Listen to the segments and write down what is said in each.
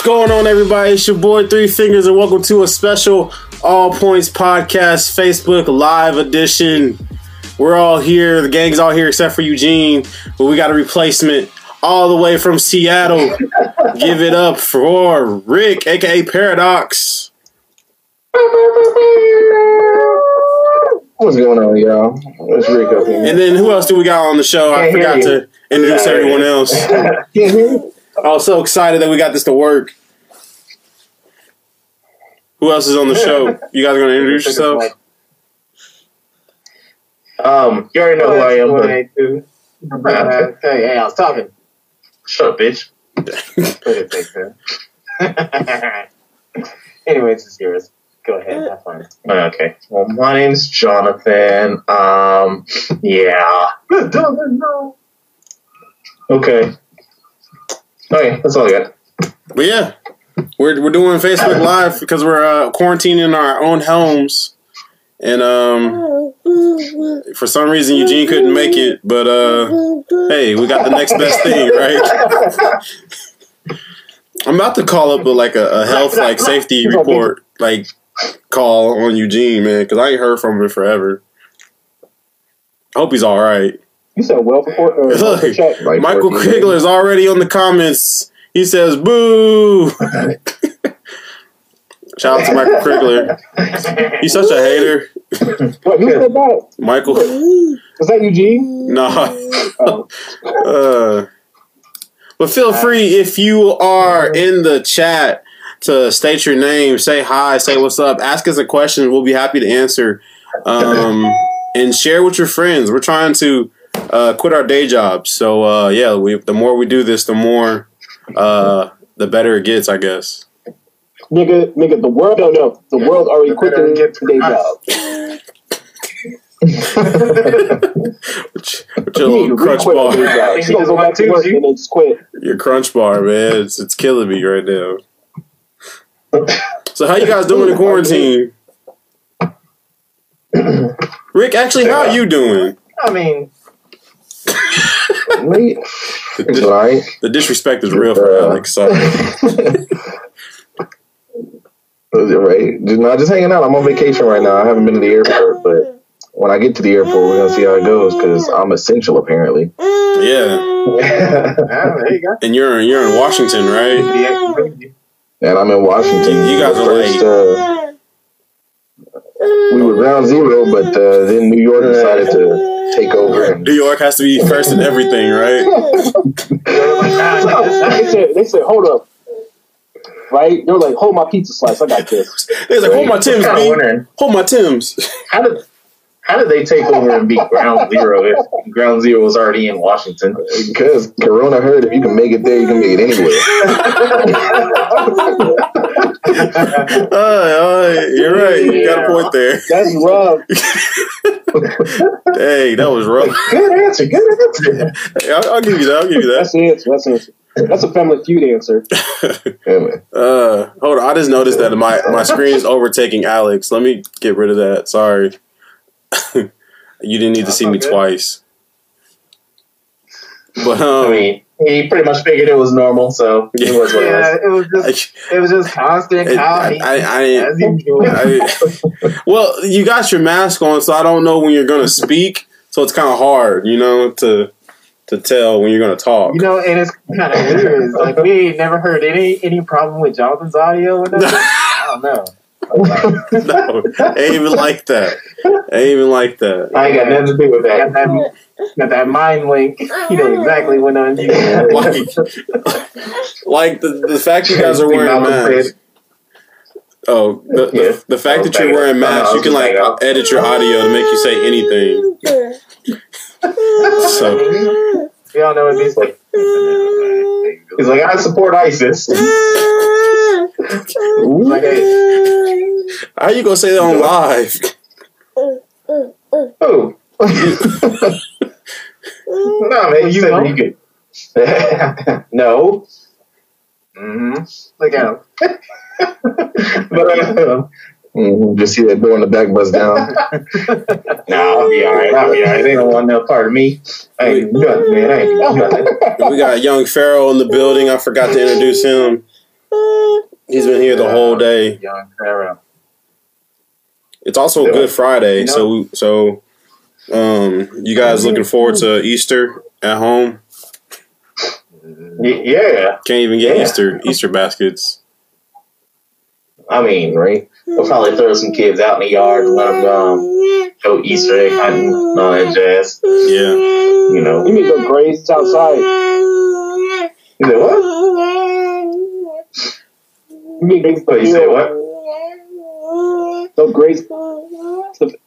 What's going on, everybody? It's your boy Three Fingers, and welcome to a special All Points Podcast Facebook Live edition. We're all here, the gang's all here except for Eugene, but we got a replacement all the way from Seattle. Give it up for Ryk, aka Paradox. What's going on, y'all? It's Ryk up here. And then who else do we got on the show? I forgot to introduce everyone else. I was so excited that we got this to work. Who else is on the show? You guys are gonna introduce yourself? Um, you already know who I am, but Hey, hey, I was talking. shut up, bitch. Put it there. Anyways, it's yours. Go ahead, have fun. Okay. Well, my name's Jonathan. Um, yeah. Okay. Okay, that's all I got. But yeah, we're we're doing Facebook Live because we're uh, quarantining in our own homes, and um, for some reason Eugene couldn't make it. But uh, hey, we got the next best thing, right? I'm about to call up a, like a, a health like safety report like call on Eugene, man, because I ain't heard from him in forever. I hope he's all right. You said well before or Look, for check. Like, Michael for- Krigler is already on the comments. He says, "Boo!" Shout out to Michael Krigler. He's such a hater, What? Who said that? Michael. Was that Eugene? Nah. Oh. Uh, but feel free if you are in the chat to state your name, say hi, say what's up, ask us a question. We'll be happy to answer, um, and share with your friends. We're trying to uh, quit our day jobs, so uh, yeah, we, the more we do this, the more uh, the better it gets, I guess. Nigga, nigga, the world don't know. The world already quit their Get day job. With your- little crunch bar, their day job. Gonna go back to to work and then just quit. your crunch bar, man, it's, it's killing me right now. So how you guys doing in quarantine? Ryk, actually, how are you doing? I mean, Wait. The, dis- alright. the disrespect is real for Alex. Sorry. right. Just, no, just hanging out. I'm on vacation right now. I haven't been to the airport, but when I get to the airport, we're gonna see how it goes because I'm essential apparently. Yeah, yeah, there you go. and you're you're in Washington, right? And I'm in Washington. You guys are First, uh, we were ground zero, but uh, then New York decided to take over. New York has to be first in everything, right? they said, they said, hold up. Right? They were like, hold my pizza slice. I got this. They're like, hold my Tim's, B. Hold my Tim's. how did how did they take over and beat Ground Zero if Ground Zero was already in Washington? Because Corona heard if you can make it there, you can make it anywhere. Uh, uh, you're right. You got a point there. That's rough. Hey, that was rough. good answer. Good answer. Hey, I'll, I'll give you that. I'll give you that. That's the answer. That's the answer. That's a family feud answer. Anyway, Uh, hold on. I just noticed that my my screen is overtaking Alex. Let me get rid of that. Sorry. you didn't need to see me Okay. twice. But um, I mean, he pretty much figured it was normal, so it was what it Yeah, was. it was just it was just constant comedy I, I, as. I- well, you got your mask on, so I don't know when you're gonna speak. So it's kind of hard, you know, to to tell when you're gonna talk. You know, and it's kind of weird. It's like we never heard any any problem with Jonathan's audio or nothing. I don't know. no, ain't even like that. Ain't even like that. I ain't got nothing to do with that. that, got that mind link. You know exactly when I'm Like, like the, the fact you guys are wearing masks. Oh, the, Yeah. the, the fact that you're wearing masks, you can like up. edit your audio to make you say anything. So we all know what these like. He's like, I support ISIS. Like, hey, how you gonna say that on live? Oh. no, man, you You said you could. no. mm-hmm. look at him. But uh, mhm, just see that door in the back bust down. nah, I'll be alright. I'll be alright. They don't want no part of me. I ain't do nothing, man. I ain't do nothing. We got young Pharaoh in the building. I forgot to introduce him. He's been here the whole day. Young Pharaoh. It's also. Good Friday, You know- so so um, you guys looking forward to Easter at home? Yeah, Can't even get Yeah. Easter Easter baskets. I mean, Right? we'll probably throw some kids out in the yard and let them um, go Easter egg hunting and all that jazz. Yeah, You know. You need to go graze outside. You said what? You need Oh, you said what? go graze.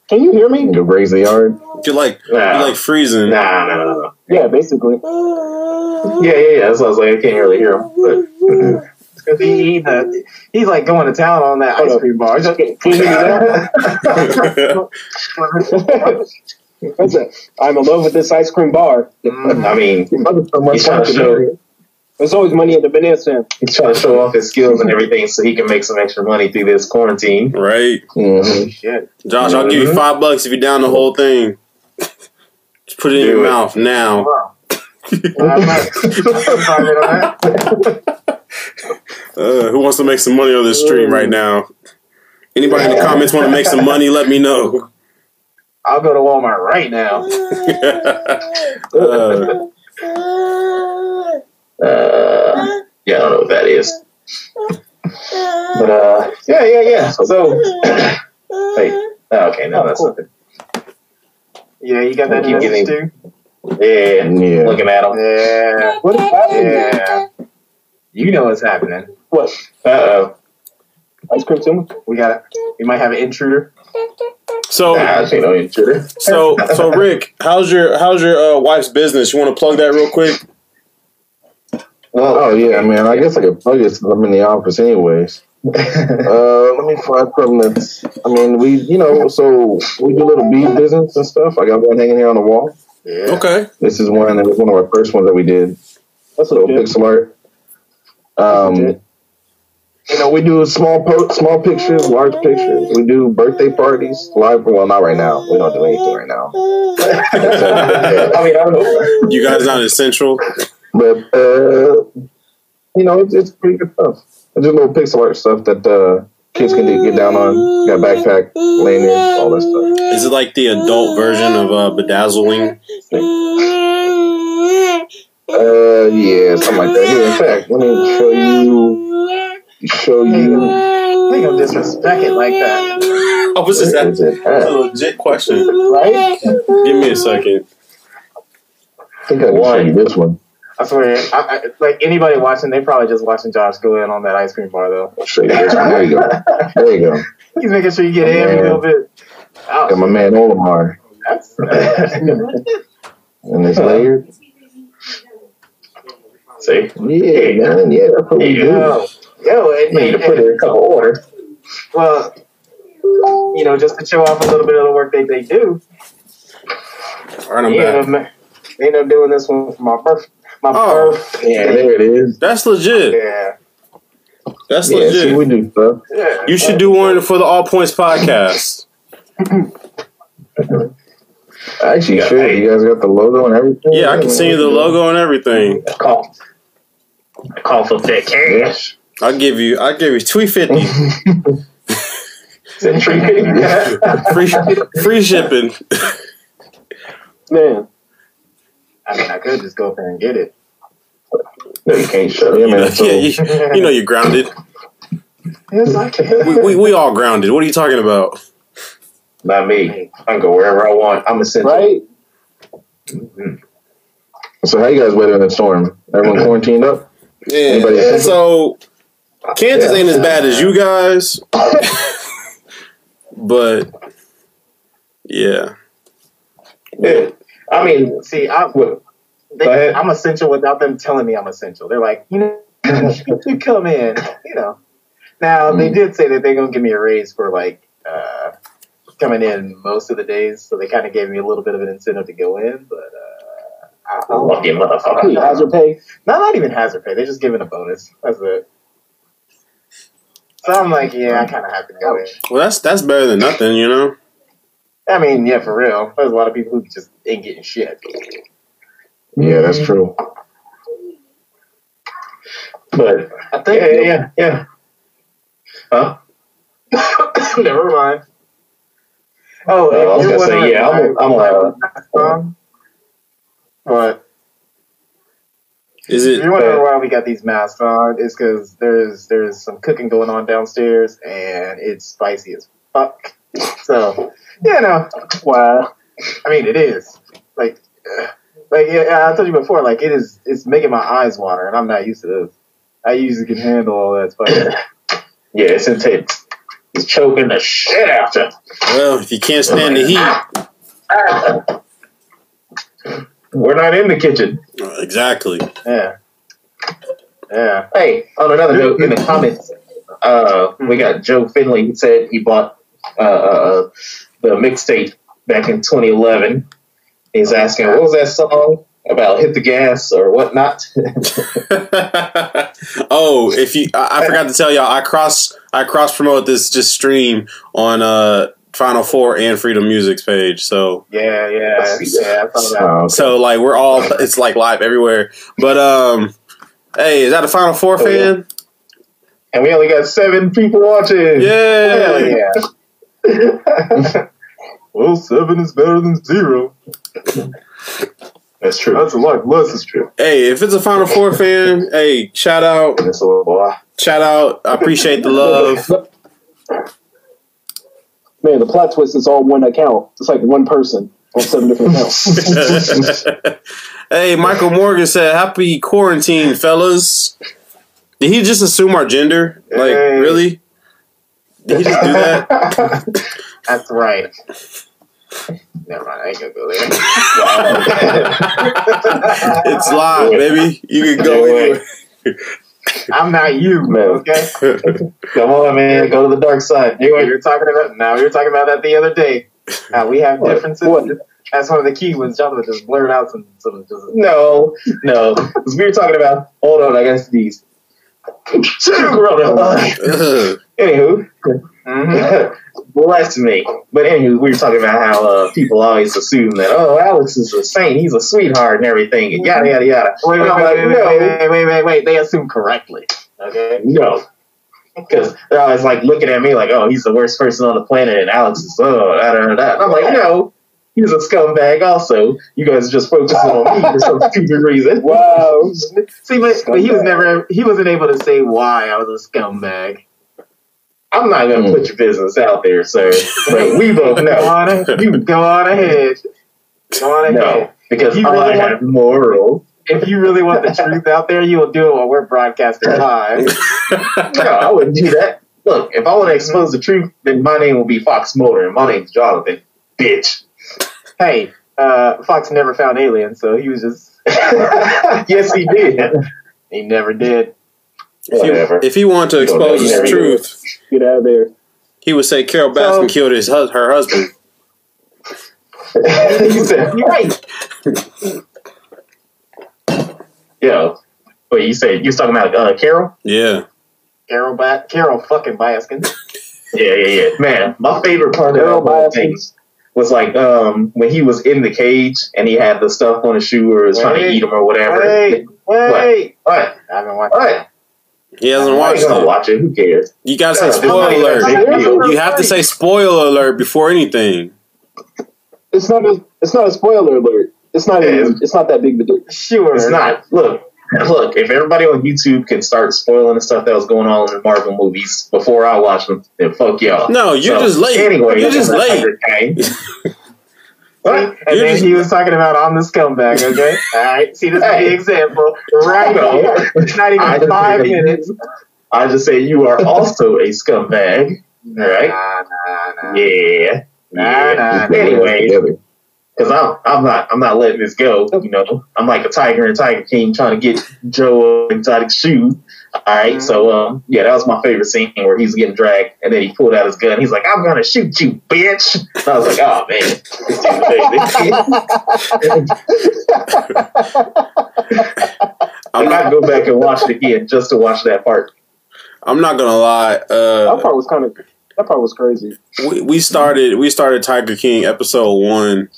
Can you hear me? Go graze the yard. you're like Nah. you're like freezing. Nah, nah, nah, nah. Yeah, basically. Yeah, yeah, yeah. That's what I was like. I can't really hear him, but because he, he uh, he's like going to town on that Hold ice cream bar. Can you hear me now? What's that? I'm in love with this ice cream bar. I mean, Your so much He's trying to show- area. There's always money at the banana stand. he's trying to show off his skills and everything so he can make some extra money through this quarantine. right, Mhm. Shit. Josh. I'll give you five bucks if you down the whole thing. Just put it in Do your it. mouth now. Wow. I'm not- I'm private on that. Uh, who wants to make some money on this stream right now? Anybody in the comments want to make some money? Let me know. I'll go to Walmart right now. Uh, Uh, yeah, I don't know what that is. But uh, yeah, yeah, yeah. So, wait. Oh, okay, no, that's nothing. Yeah, you got that Keep message getting- too? Yeah, Yeah. looking at him. Yeah, What is happening? yeah. You know what's happening. What? Uh oh, Ice cream sandwich? we got. We might have an intruder. so Nah, no intruder. so so Ryk, how's your how's your uh, wife's business? You want to plug that real quick? Well, Oh yeah, man. I guess I could plug it since I'm in the office anyways. Uh, let me find something that's. I mean, we, you know, so we do a little bead business and stuff. I got one hanging here on the wall. yeah. Okay. This is one. It was one of our first ones that we did. That's So legit. pixel art. Um, you know, we do small po- small pictures, large pictures. We do birthday parties live. Well, not right now. We don't do anything right now. I mean, I don't know. You guys are not essential. But uh, you know, it's, it's pretty good stuff. It's just little pixel art stuff that uh, kids can get down on. Got backpack, lanyards, all that stuff. Is it like the adult version of uh, bedazzling? Uh, yeah, something like that. Here, in fact, let me show you. Show you. I think I'm disrespect it like that. I was just Where is asking it a legit question. Right? Give me a second. I think I can show you this one. I swear, I, I, like anybody watching, they probably just watching Josh go in on that ice cream bar though. I'll show you this one. There you go. There you go. He's making sure you get Oh, every man. little bit. Got my man Olimar. That's, And it's layered. See? Yeah, man. Yeah, that's what we do. Yo, yo, and, You need and, to put it in a and, couple orders. well, you know, just to show off a little bit of the work that they do. All right, I'm They end, back. up, they end up doing this one for my birth, my Oh. birth. Yeah, there it is. That's legit. Yeah, That's Yeah, see, legit. we do stuff. yeah. You should do one for the All Points podcast. Actually, Yeah, sure. hey. You guys got the logo and everything. Yeah, I can see the logo and everything. Call, call for fit cash. I'll give you. I'll give you two fifty. Century. free free shipping. Man. I mean, I could just go up there and get it. No, you can't show. Yeah, You know, man. Yeah, you, you know you're grounded. Yes, I can. We, we, we all grounded. What are you talking about? Not me. I can go wherever I want. I'm a essential. Right? Mm-hmm. so how you guys weathering the storm? Everyone quarantined up? Anybody Yeah. essential? So Kansas ain't as bad as you guys, but yeah. Yeah. I mean, see, I, they, I'm essential without them telling me I'm essential. They're like, you know, you come in, you know. Now they Mm. did say that they're gonna give me a raise for like uh, coming in most of the days, so they kind of gave me a little bit of an incentive to go in. But uh, I, I love you, Hey, motherfucker. hazard pay. No, not even hazard pay. They're just giving a bonus. That's it. So I'm like, yeah, I kind of have to go in. Well, that's that's better than nothing, you know. I mean, yeah, for real. There's a lot of people who just ain't getting shit. Yeah, that's true. But I think. yeah, yeah, yeah. Huh? Never mind. Uh, Oh, I was gonna say, yeah, I'm, why- I'm uh, What? Is If it? you're wondering why we got these masks on, it's because there's there's some cooking going on downstairs and it's spicy as fuck. So, you know, Wow. I mean, it is like, uh, like yeah, I told you before, like it is, it's making my eyes water, and I'm not used to this. I usually can handle all that spice. yeah, it's intense. He's choking the shit out of Well, if you can't stand the heat, We're not in the kitchen. exactly. yeah, yeah. Hey, on another note, in the comments, uh, we got Joe Finley. He said he bought uh, uh, the mixtape back in 2011. He's asking, what was that song about? Hit the gas or whatnot? oh, if you, I, I forgot to tell y'all, I cross, I cross promote this just stream on uh Final Four and Freedom Music's page. So, Yeah, yeah, yeah. I saw that. Oh, so like we're all, it's like live everywhere. But um, hey, is that a Final Four Oh, yeah. fan? and we only got seven people watching. Yeah. Hell yeah. well, seven is better than zero. That's true. That's a lot less is true. Hey, if it's a Final Four fan, hey, shout out, That's a boy. shout out. I appreciate the love. Man, the plot twist is all one account. It's like one person on seven different accounts. hey, Michael Morgan said, "Happy quarantine, fellas." Did he just assume our gender? Like, Hey. really? Did he just do that? That's right. Never mind, I ain't gonna go there. it's live, baby. You can go Yeah, anywhere. I'm not you, Man. okay? Come on, man. Go to the dark side. We were talking about now. We were talking about that the other day. How we have differences. What? That's one of the key ones. Jonathan just blurred out some some just No, no. Because we were talking about, hold on, I got these. Corona. Ugh. Anywho, Mhm. bless me. But anywho, we were talking about how uh, people always assume that, oh, Alex is a saint, he's a sweetheart and everything, and yada, yada, yada. Wait, wait, I'm wait, like, wait, no, wait, wait, wait, wait, wait. They assume correctly. Okay. no. Because they're always like looking at me like, oh, he's the worst person on the planet, and Alex is, oh, da, da, da, da. And I'm like, no, he's a scumbag also. You guys are just focusing on me for some stupid reason. wow. See, but, but he was never. He wasn't able to say why I was a scumbag. I'm not going to put your business out there, sir. But we both Go know. on, you go on ahead. Go on ahead. No, because You I really have morals. If you really want the truth out there, you will do it while we're broadcasting live. No, I wouldn't do that. Look, if I want to expose the truth, then my name will be Fox Mulder, and my name's Jonathan. Bitch. Hey, uh, Fox never found aliens, so he was just yes, he did. he never did. If he, Whatever. if he wanted to You don't know, expose you his truth, Get out of there. he would say Carole Baskin So- killed his her husband. he said, "You're right." Yo, wait, you said you was talking about uh, Carole? Yeah. Carole, ba- Carole fucking Baskin. Yeah, yeah, yeah. Man, my favorite part of Carole that whole Baskin. thing was like um when he was in the cage and he had the stuff on his shoe or was trying to eat him or whatever. Wait, wait. What? I haven't watched What? He hasn't I ain't watched gonna it. watch it. Who cares? You gotta say spoiler alert. has a big deal. You have to say spoiler alert before anything. It's not a. It's not a spoiler alert. It's not. Yeah. Even, it's not that big of a deal. Sure. It's not. Look, look. If everybody on YouTube can start spoiling the stuff that was going on in the Marvel movies before I watch them, then fuck y'all. No, you're So, just late. Anyway, you're just late. Okay. See? what? And You're then just- he was talking about I'm the scumbag, okay? Alright, see, this is the example. Right here. It's not even five minutes. I just say you are also a scumbag. All right. Nah, nah, nah. Yeah. Nah, nah, because I'm I'm not I'm not letting this go. You know, I'm like a tiger and Tiger King trying to get Joe Exotic shoe. All right, so um, yeah, that was my favorite scene where he's getting dragged, and then he pulled out his gun. He's like, "I'm gonna shoot you, bitch!" And I was like, "Oh man, this dude, baby." I'm not. go back and watch it again just to watch that part. I'm not gonna lie. That Uh, part was kind of. That part was crazy. we, we started. We started Tiger King episode one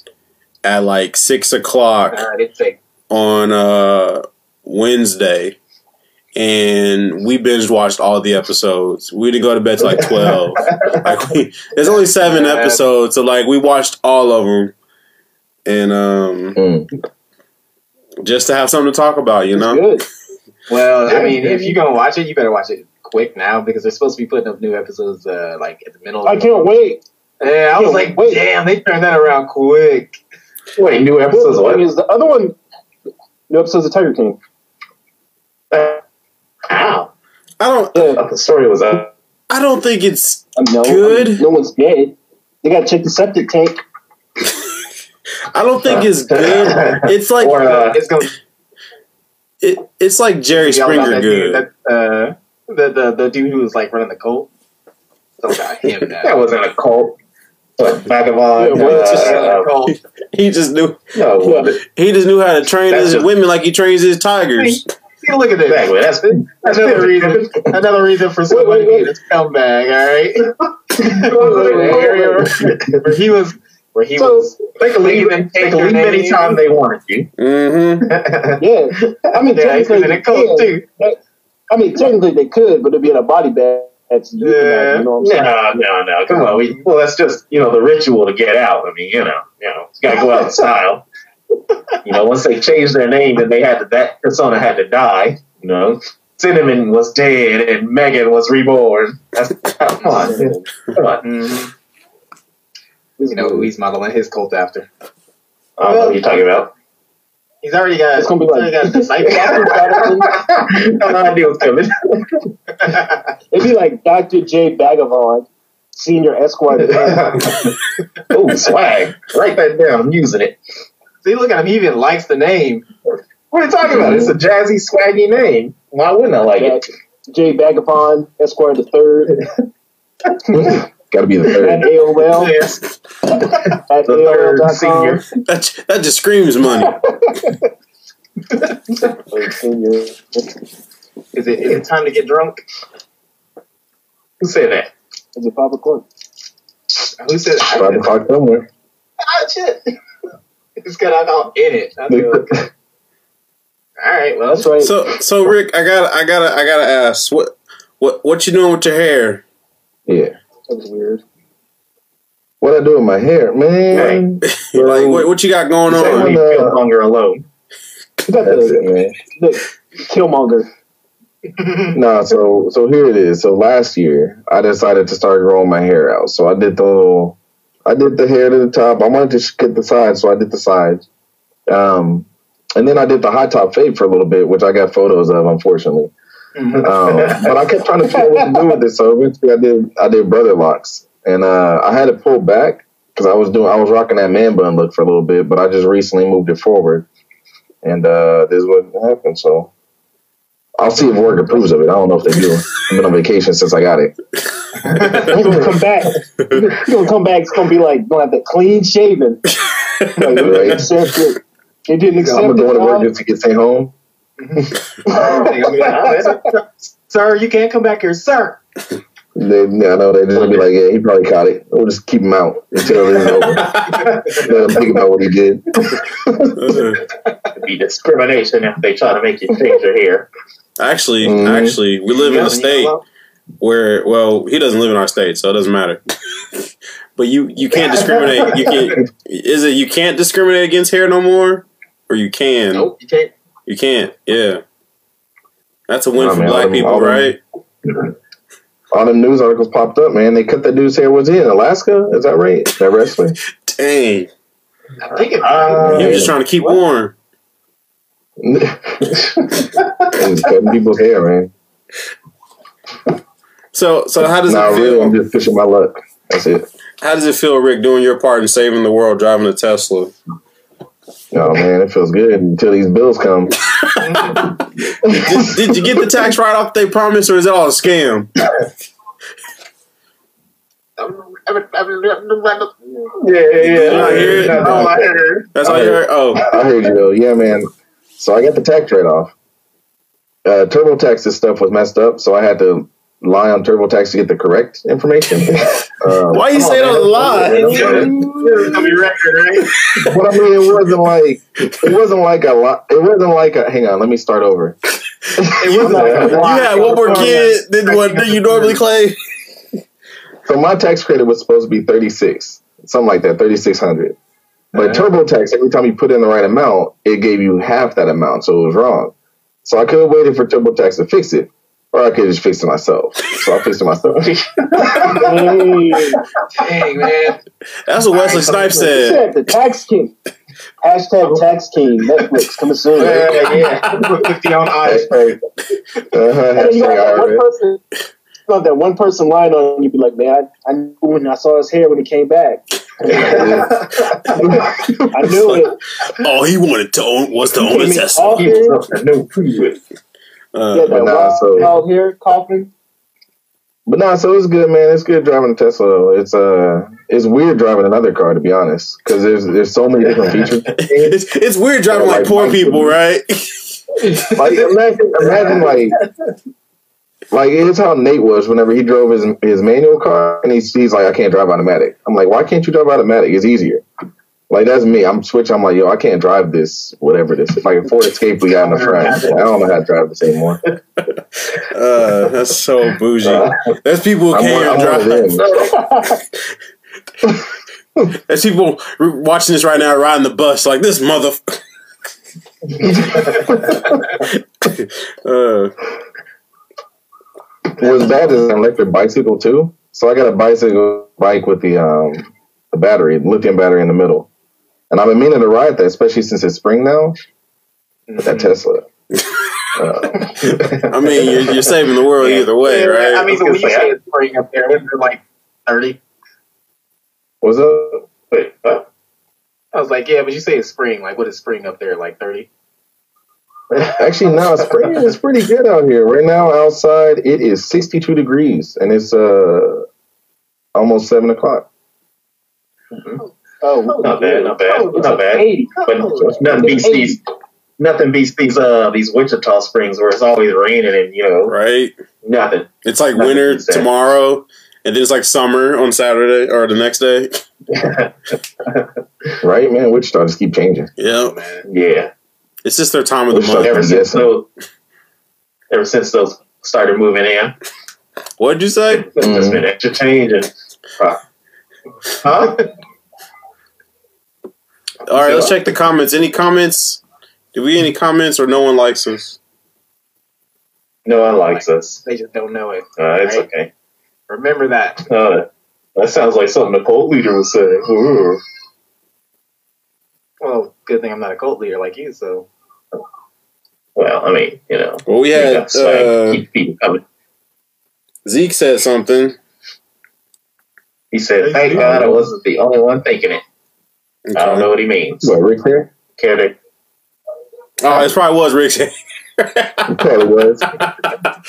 at like six o'clock Alright, it's a on uh, Wednesday, and we binge watched all the episodes. We didn't go to bed till like twelve. like we, there's only seven Yeah. episodes, so like we watched all of them, and um, Mm. just to have something to talk about, you know. Good. Well, I mean, if you're gonna watch it, you better watch it quick now because they're supposed to be putting up new episodes uh, like at the middle. Of I the can't wait. Yeah, I was like, wait. damn, they turned that around quick. Wait, new episodes the of thing what? is, the other one, new episodes of Tiger King. Uh, Ow. I don't. I the story was up. I don't think it's. I know. Good. No one's dead. They got to check the septic tank. I don't think it's good. It's like Or, uh, it's gonna it, It's like Jerry be all about Springer that good. Dude, that, uh, the, the the dude who was like running the cult. So about him. That wasn't a cult. What, Vagabond? Yeah, well, uh, just Uh, he just knew. no, it wasn't. He just knew how to train That's his just- women like he trains his tigers. See, look at this. Exactly. That's that's Another reason, another reason for somebody wait, to get a scumbag. All right, where he was, where he So- was. They can leave, Even they can leave name. anytime they wanted you. Mm-hmm. Yeah. I mean, technically, in they a could. too. I mean, technically they could, but it'd be in a body bag. That's you, Yeah. you know what I'm saying? No, no, no. Come on. We, well, that's just you know the ritual to get out. I mean, you know, you know, you gotta go out in style. You know, once they changed their name and they had to, that persona had to die. You know, Cinnamon was dead and Megan was reborn. That's, come on, come on. Mhm. You know who he's modeling his cult after. I don't know what you're talking about. He's already got. It's gonna be he's like- already got disciples. I knew it was coming. It'd be like Dr. J. Bhagavan, Senior Esquire. oh, swag. Write that down. I'm using it. See, look at him. He even likes the name. What are you talking about? It's a jazzy, swaggy name. Why wouldn't I like it? J. Bhagavan, Esquire the Third, Got to be the at third. AOL, Yes. at The third senior. That that just screams money. Senior. Is it? Is it time to get drunk? Who said that? Is it five o'clock? Who said? I Five o'clock somewhere. ah, shit. It's got alcohol in it. Like- All right. Well, That's right. So so Ryk, I got to I gotta I gotta ask what what what you doing with your hair? Yeah. that was weird. What I do with my hair, man? like what, what you got going You say on? leave Killmonger alone. That's it, man. the Killmonger. No, so so here it is. So last year I decided to start growing my hair out. So I did the little, I did the hair to the top. I wanted to get the sides, so I did the sides. Um, and then I did the high top fade for a little bit, which I got photos of, unfortunately. Um, but I kept trying to figure out what to do with it. So eventually I did I did brother locks, and uh, I had it pulled back because I was doing I was rocking that man bun look for a little bit, but I just recently moved it forward, and uh, this is what happened. So. I'll see if work approves of it. I don't know if they do. I've been on vacation since I got it. You're gonna come back. You're gonna come back. It's gonna be like gonna have the clean shaven. Like, they didn't Right. accept it. They didn't accept I'm gonna go to work just to get sent home. sir, you can't come back here, sir. They, yeah, I know they're just gonna be like, yeah, he probably caught it. We'll just keep him out until it's over. Let him think about what he did. It'd be discrimination if they try to make you change your hair. actually, Mhm. actually, we live in a state where well, he doesn't live in our state, so it doesn't matter. but you you can't discriminate. You can't. Is it you can't discriminate against hair no more, or you can? Nope, you can't. You can't. Yeah, that's a win Nah, for man, black them- people, all them- right? All the news articles popped up, man. They cut that dude's hair. Was he in Alaska? Is that right? That wrestler? Dang, I think it. Uh, he was just trying to keep warm. He's cutting people's hair, man. So, so how does Nah, it really, feel? I'm just pushing my luck. That's it. How does it feel, Ryk, doing your part in saving the world, driving a Tesla? Oh man, it feels good until these bills come. Did, did you get the tax write off they promised, or is it all a scam? Yeah, yeah, Yeah, I hear it. That's all I heard. That's all you heard. Oh, I heard you though. Yeah, man. So I got the tax write off. Uh, TurboTax's stuff was messed up, so I had to lie on TurboTax to get the correct information. Um, why you say on, those man. lies? It's gonna be record, right? but I mean, it wasn't like it wasn't like a lot. It wasn't like a. Hang on, let me start over. you, was not you had one more kid than what you normally claim. So my tax credit was supposed to be thirty six, something like that, thirty six hundred. But Uh-huh. TurboTax, every time you put in the right amount, it gave you half that amount, so it was wrong. So I could have waited for TurboTax to fix it, or I could just fix it myself. So I fixed it myself. Dang, man. That's what Wesley Snipes said. said the tax king. Hashtag tax king. Netflix coming soon. Yeah, yeah. Put 50 on ice. Hashtag, uh-huh, you got that one person. You know, that one person lying on you, be like, man, I, I knew when I saw his hair when he came back. I knew it. All he wanted to own was to own a Came in Tesla. all He hair, was up to no yeah, Uh, that But nah, so- wild hair coughing. But nah, so it's good, man. It's good driving a Tesla. It's uh, it's weird driving another car to be honest, because there's there's so many different features. it's, it's weird driving like poor people, right? Like imagine, imagine like like it's how Nate was whenever he drove his his manual car, and he's he's like, I can't drive automatic. I'm like, why can't you drive automatic? It's easier. Like that's me. I'm switching. I'm like, yo, I can't drive this, whatever this. It's like a Ford Escape we got in the front. I don't know how to drive this anymore. Uh, that's so bougie. There's people who can't one, I'm one of drive. There's people watching this right now riding the bus like this mother. uh, What's bad is an electric bicycle too. So I got a bicycle bike with the um the battery, lithium battery in the middle, and I've been meaning to ride that, especially since it's spring now. With that Tesla. Uh, I mean, you're, you're saving the world either way, Yeah, right? I mean, so when you say it's spring up there, they're like 30. what's up? Wait, what? I was like, yeah, but you say it's spring. Like, what is spring up there? Like 30? Actually, no, spring is pretty good out here. Right now, outside it is 62 degrees, and it's uh almost seven o'clock. Oh, Not bad, not bad, It's not bad. 80. But nothing beats these. Nothing beats these uh these Wichita Springs where it's always raining and you know right? nothing. It's like Nothing winter tomorrow, and then it's like summer on Saturday or the next day. Right, man. Wichita just keep changing. Yeah, man. yeah. it's just their time of the month. Ever Yes. since those, ever since those started moving in, What'd you say? there's Mhm. been extra change and. Uh, huh? All right, let's check the comments. Any comments? Do we any comments or no one likes us? No one likes us. They just don't know it. Uh, it's Right. okay. Remember that. Uh, that sounds like something a cult leader would say. Ooh. Well, good thing I'm not a cult leader like you, so. Well, I mean, you know, Well, we had uh, keep people coming. Zeke said something. He said, "Thank God I wasn't the only one thinking it." I don't know what he means. What, Ryk here? Care to? Oh, it probably was Ryk. It probably was.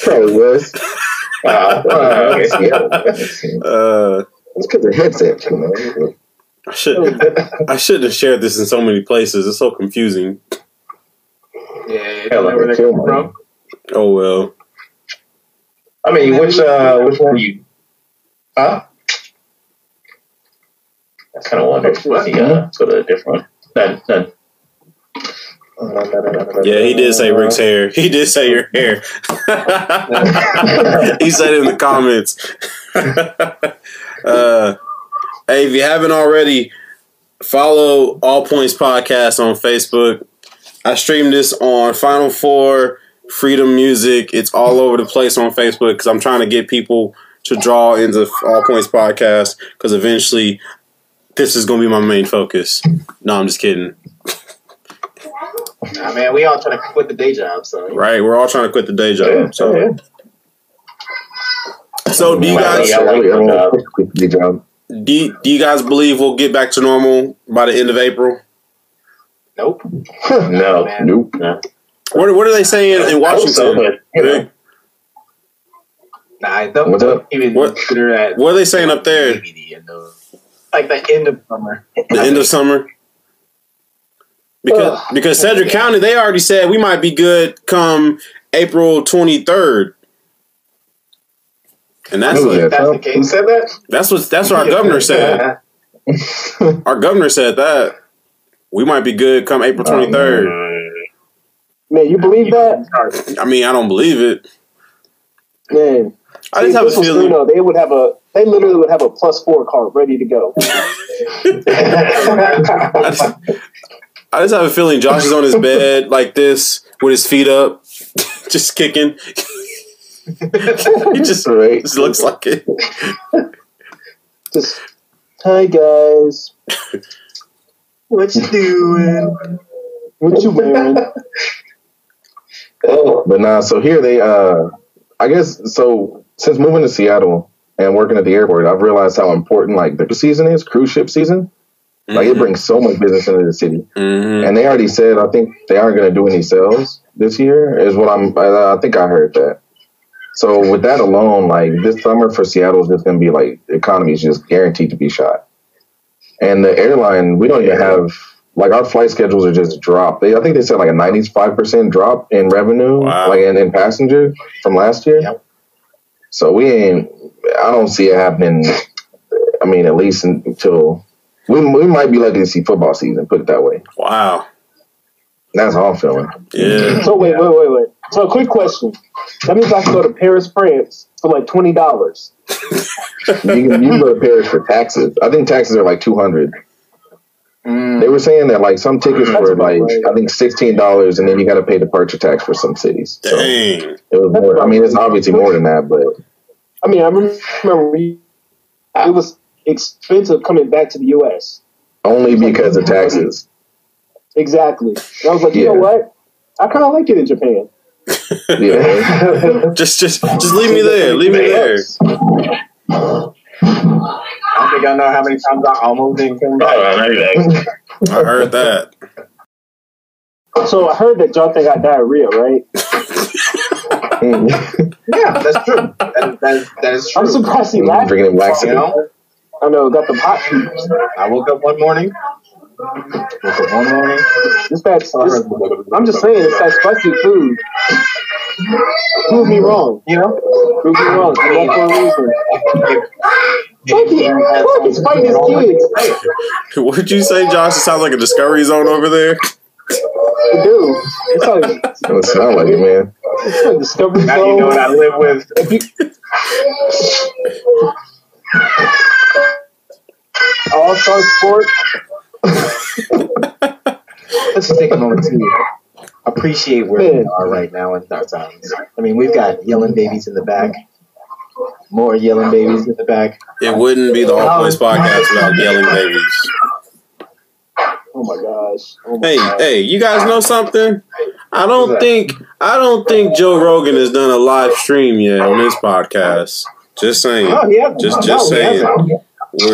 probably was. Uh, uh, okay. Yeah. uh, It's because of headset, you know. I should I shouldn't have shared this in so many places. It's so confusing. Yeah, you Hell, where they're kill coming me. from. Oh well. I mean, which uh, which one you? Huh? I kind of wonder if he uh, put a different one. None, none. Yeah, he did say Ryk's hair. He did say your hair. he said it in the comments. uh, hey, if you haven't already, follow All Points Podcast on Facebook. I stream this on Final Four, Freedom Music. It's all over the place on Facebook because I'm trying to get people to draw into All Points Podcast because eventually this is going to be my main focus. No, I'm just kidding. Nah, man, we all trying to quit the day job, so. Right, we're all trying to quit the day job. So, so do you guys Yeah, like Everyone that. was quick to the job. do you, do you guys believe we'll get back to normal by the end of April? Nope. No. man. Nope. What what are they saying in I so, Washington? but, you know, Nah, I don't, don't even What- consider that. What are they saying up there? Maybe the end of, uh, like the end of summer. The end of summer? Because because Sedgwick County they already said we might be good come April twenty third. And that's Who what, is That's the case. said that? that's what that's what our governor said. Our governor said that we might be good come April oh, twenty third. Man, you believe that? I mean, I don't believe it. Man, I just have a feeling. You know, they would have a. They literally would have a plus four card ready to go. I just, I just have a feeling Josh is on his bed like this with his feet up, just kicking. he just, Right. just looks like it. Just, hi guys, What you doing? what you wearing? But nah, so here they uh I guess so since moving to Seattle and working at the airport, I've realized how important like the season is, cruise ship season. Like it brings so much business into the city. Mhm. And they already said I think they aren't gonna do any sales this year, is what I'm I, I think I heard that. So with that alone, like this summer for Seattle is just gonna be like the economy is just guaranteed to be shot. And the airline, we don't even have like our flight schedules are just dropped. They I think they said like a ninety five percent drop in revenue, Wow. like in, in passenger from last year. Yep. So we ain't I don't see it happening I mean at least until we, we might be lucky to see football season, put it that way. Wow. That's how I'm feeling. Yeah. So wait, wait, wait, wait. So a quick question. That means I can go to Paris, France for like twenty dollars. You can, you can go to Paris for taxes. I think taxes are like two hundred. Mm. They were saying that like some tickets That's were like right. I think sixteen dollars, and then you got to pay departure tax for some cities. So Dang. it was more. I mean, it's obviously more than that, but I mean, I remember we, it was expensive coming back to the U.S. only because of taxes. Exactly. And I was like, you Yeah. know what? I kind of like it in Japan. Yeah, Just, just, just leave me there. Leave me there. I don't think I know how many times I almost didn't come back. Oh, now. I heard that. So I heard that Jonathan got diarrhea, right? Yeah, that's true. That, that, that is true. I'm surprised he mm, laughed. drinking You laxative. know, I know, got the hot peeps. I woke up one morning. Woke up one morning. It's that, it's, I'm just saying, it's that spicy food. Prove me wrong. You know, Prove me wrong. I I mean, for a reason. if, Look, fighting his kids. What'd you say, Josh? It sounds like a discovery zone over there. Dude, it's like, It sound like it, man. it's like Discovery now you know what I live with. All Star Sport. Let's just take a moment to appreciate where we are right now in our times. I mean, we've got yelling babies in the back, more yelling babies in the back. It wouldn't be the All um, Points podcast without yelling babies. Oh my gosh. Oh my Hey, gosh. hey, you guys know something? I don't think I don't think Joe Rogan has done a live stream yet on this podcast. Just saying. Oh, yeah, Just- no, just no, saying. You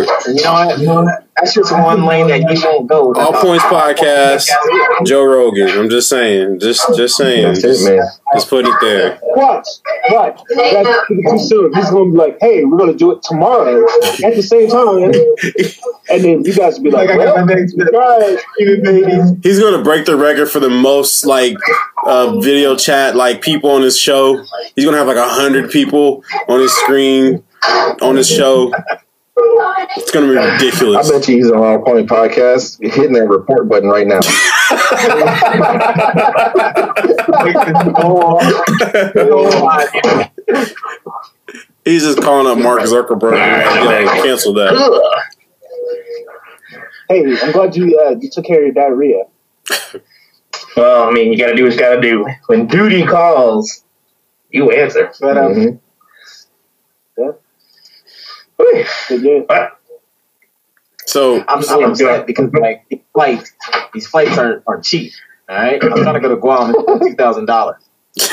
know what? That's just one lane that he won't go. All Points Podcast, Joe Rogan. I'm just saying. Just just saying. That's it, Just, man. just put it there. Watch, watch. That's too soon. He's gonna be like, "Hey, we're gonna do it tomorrow at the same time," and then you guys will be like, Like I got well, my right. He's gonna break the record for the most like uh, video chat like people on his show. He's gonna have like a hundred people on his screen on his show. It's gonna be ridiculous. I bet you he's on All Point Podcast hitting that report button right now. He's just calling up Mark Zuckerberg. and like, cancel that. Hey, I'm glad you uh, you took care of your diarrhea. Well, I mean, you gotta do what you gotta do. When duty calls, you answer. But um, Mhm. Whew. But yeah, So I'm, I'm upset because like these flights, these flights aren't, aren't cheap. All right, I'm trying to go to Guam. It's two thousand dollars.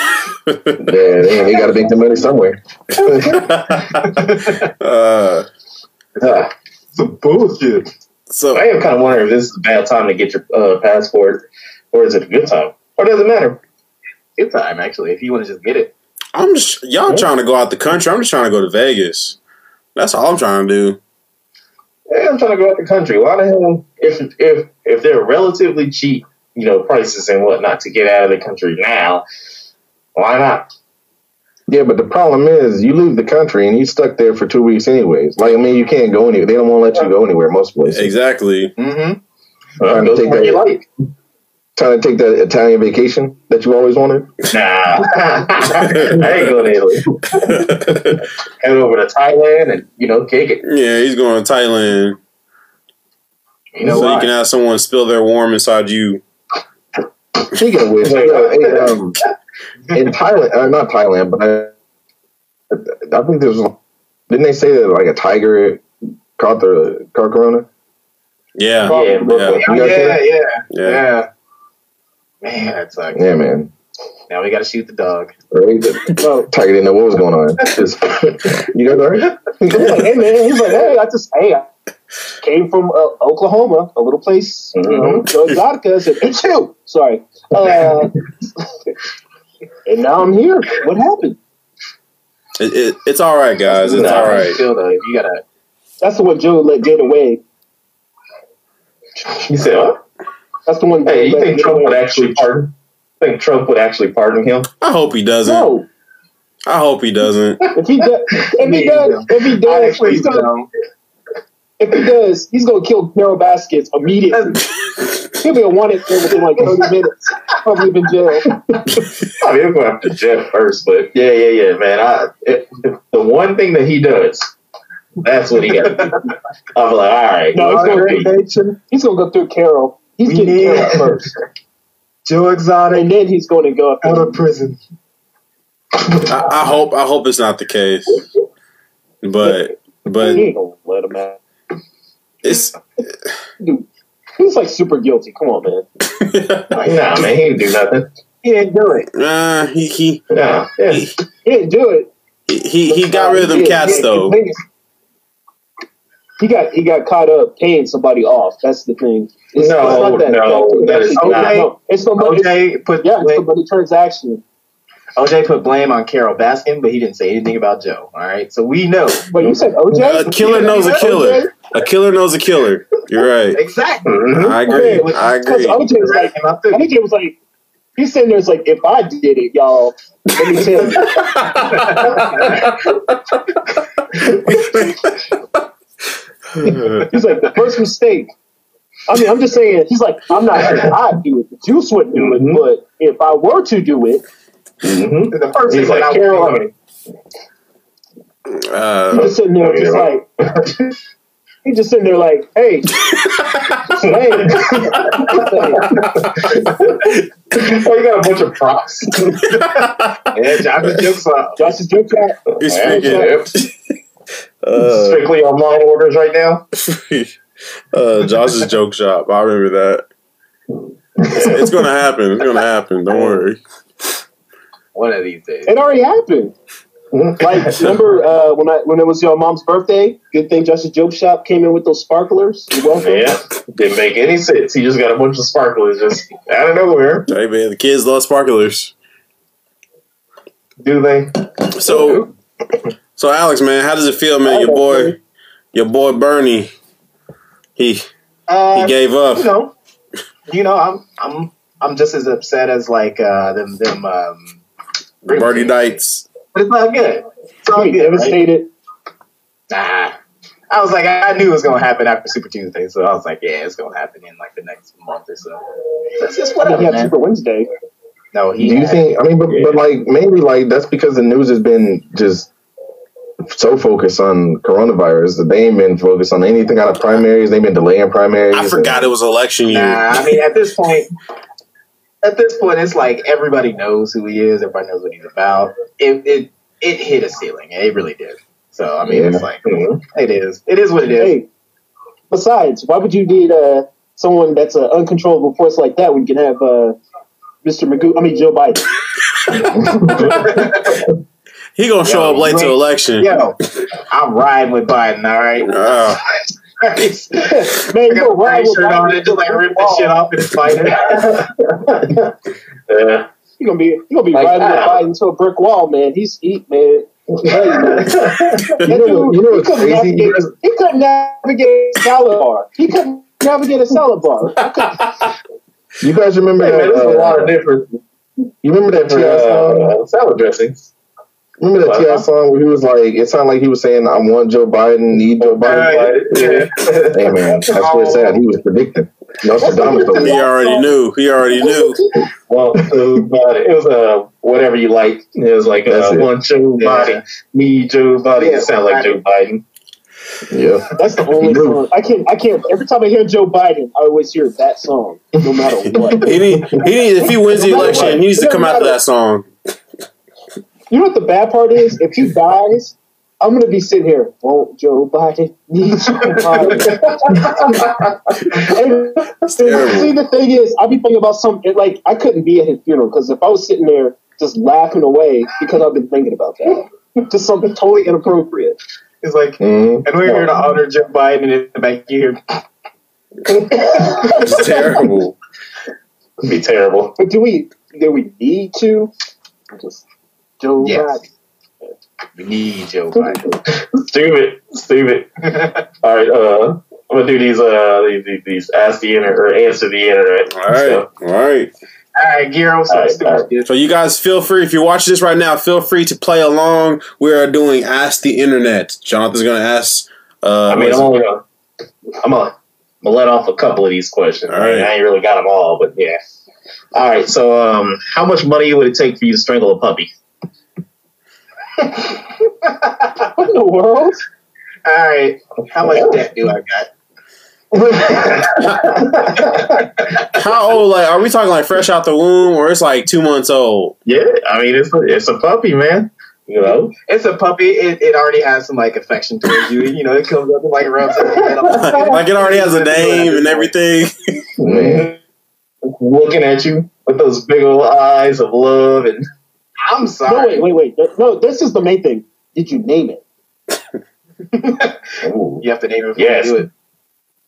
Yeah, they, they got to make the money somewhere. uh, Some bullshit. so I am kind of wondering if this is a bad time to get your uh, passport, or is it a good time, or does it matter? Good time actually. If you want to just get it. I'm just y'all trying to go out the country. I'm just trying to go to Vegas. That's all I'm trying to do. Hey, I'm trying to go out the country. Why the hell, if if if they're relatively cheap, you know, prices and whatnot to get out of the country now, why not? Yeah, but the problem is you leave the country and you stuck there for two weeks anyways. Like I mean, you can't go anywhere. They don't want to let you go anywhere most places. Exactly. Mm-hmm. Well, Trying to take that- you like. Trying to take that Italian vacation that you always wanted? Nah, I ain't going to Italy. Head over to Thailand and you know kick it. Yeah, he's going to Thailand You know so why? you can have someone spill their warm inside you. Speaking of which, um, in Thailand, uh, not Thailand, but I, I think there's, didn't they say that like a tiger caught the caught corona? Yeah, Yeah, yeah, yeah, yeah, yeah. Yeah. Man, that sucks. Yeah, man. Now we got to shoot the dog. Right? So Tiger didn't know what was going on. Just, you guys all right? he's like, hey man, he's like, hey, I just, hey, I came from uh, Oklahoma, a little place, you know, so exotica. I said, hey, chill. Sorry. Uh, and now I'm here. What happened? It, it, it's all right, guys. It's Nah, all right. Still though, you gotta. That's the one Joe let get away. He said, what? That's the one. Hey, you think Trump would actually pardon? Think Trump would actually pardon him? I hope he doesn't. No, I hope he doesn't. if he does, if he does, if he does, actually he's gonna, if he does, he's gonna kill Carole Baskets immediately. He'll be a wanted there within like 30 minutes. Probably in jail. I mean, he'll go after Jeff first, but yeah, yeah, yeah, man. I, it, the one thing that he does, that's what he got. I'm like, all right. No, he's gonna, Nation, he's gonna go through Carole. He's We getting need- Carole first, Joe Exotic and then he's going to go. out of prison. I, I hope. I hope it's not the case. But but he ain't gonna let him out. it's Dude, he's like super guilty. Come on, man. Nah, man, he didn't do nothing. He didn't do it. uh, he he Nah, yeah. he He didn't do it. he, he got rid of them He- cats he- though. He got he got caught up paying somebody off. That's the thing. It's, No, it's not that. no, that is Actually, not. no, it's the money. OJ put Yeah, it's the money transaction. OJ put blame on Carole Baskin, but he didn't say anything about Joe. All right, so we know. But you said OJ. A killer knows a killer. A killer knows a killer. You're right. Exactly. I mm-hmm. agree. Okay, I Because agree. OJ was like, Came out too. OJ was like, he's sitting there. It's like, if I did it, y'all, let me tell you. He's like, the first mistake. I mean, I'm just saying. He's like, I'm not sure I'd do it. The Juice wouldn't do it, Mhm. but if I were to do it, Mhm. The first He's thing like, that I would he's Uh, just sitting there, just like, he's just sitting there, like, hey, hey, oh, you got a bunch of props. yeah, Josh's jokes on. Josh's joke out. You're Yep. speaking. Uh, Strictly online orders right now. uh, Josh's joke shop. I remember that. It's, it's gonna happen. It's gonna happen. Don't worry. One of these days. It already happened. Like, remember uh, when I when it was your mom's birthday? Good thing Josh's joke shop came in with those sparklers. You're welcome. Yeah, didn't make any sense. He just got a bunch of sparklers just out of nowhere. Hey man, the kids love sparklers. Do they? So, so Alex, man, how does it feel, man? Your boy, your boy Bernie, he he Uh, gave you up. know, you know, I'm I'm I'm just as upset as like uh, them them. Um, Bernie Knights. but it's not good. It's all He good. Right? devastated. Nah. I was like, I knew it was gonna happen after Super Tuesday, so I was like, yeah, it's gonna happen in like the next month or so. That's just He whatever, had man. Super Wednesday. No, Do you had- think? I mean, but, but like mainly like that's because the news has been just so focused on coronavirus that they ain't been focused on anything out of primaries. They've been delaying primaries. I forgot it was election year. Nah, I mean, at this point, at this point, it's like everybody knows who he is. Everybody knows what he's about. It it it hit a ceiling. It really did. So I mean, it's Yeah. like it is. It is what it is. Hey, besides, why would you need uh, someone that's an uncontrollable force like that when you can have uh, Mr. Magoo? I mean, Joe Biden. He gonna show Yo, up late to election. Yo, I'm riding with Biden. All right. Uh, Man, I you got go a ride shirt on and just like rip this shit off and fight it. Yeah. You're gonna be you're gonna be Like, riding with. Biden to a brick wall, man. He's he man. Hey, man. You know, you know he what's couldn't crazy? navigate. He couldn't navigate a salad bar. He couldn't navigate a salad bar. You guys remember Hey, man, that? there's a lot uh, of different you remember that T.I. uh, salad dressings. Remember that What? T.I. song where he was like, it sounded like he was saying, "I want Joe Biden, need Joe Biden." Yeah. Hey man, that's what it said. He was predicting. Nostradamus He already knew. He already knew. Well, it was, about it. It was uh, whatever you like. It was like That's uh, it. one Joe Yeah. Biden, me Joe Biden. Yeah, it sounded like Joe Biden. Yeah. That's the only song. I can't. I can't. Every time I hear Joe Biden, I always hear that song, no matter what. He need, he need, if he wins the election, he needs to come out to that song. You know what the bad part is? If he dies, I'm gonna be sitting here. Won't Joe Biden need Joe Biden? And- see, the thing is, I'll be thinking about something like I couldn't be at his funeral because if I was sitting there just laughing away because I've been thinking about that, just something totally inappropriate. It's like, Mhm. and we're here to honor Joe Biden, and in the back you hear, It's terrible. It'd be terrible. But do we? Do we need to? Just Joe Yes. Biden. we need Joe Biden. Stupid, stupid. All right, uh, I'm gonna do these uh these, these, these ask the internet or answer the internet. All right. So, All right. All right, Giro, so All right, stupid all right. So you guys feel free if you're watching this right now, feel free to play along. We are doing Ask the Internet. Jonathan's gonna ask uh I mean, I'm only gonna I'm gonna, I'm gonna let off a couple of these questions. All I, mean. I ain't really got them all, but yeah. All right, so um, how much money would it take for you to strangle a puppy? What in the world? All right, how much debt do I got? how old like are we talking like fresh out the womb or it's like two months old? Yeah, I mean it's a, it's a puppy, man. You know, It's a puppy. It, it already has some like affection towards you. You know, it comes up and like rubs it. like it already has a name and everything. Man. looking at you with those big old eyes of love and I'm sorry. No, wait, wait, wait. No, this is the main thing. Did you name it? You have to name it Yes. you do it.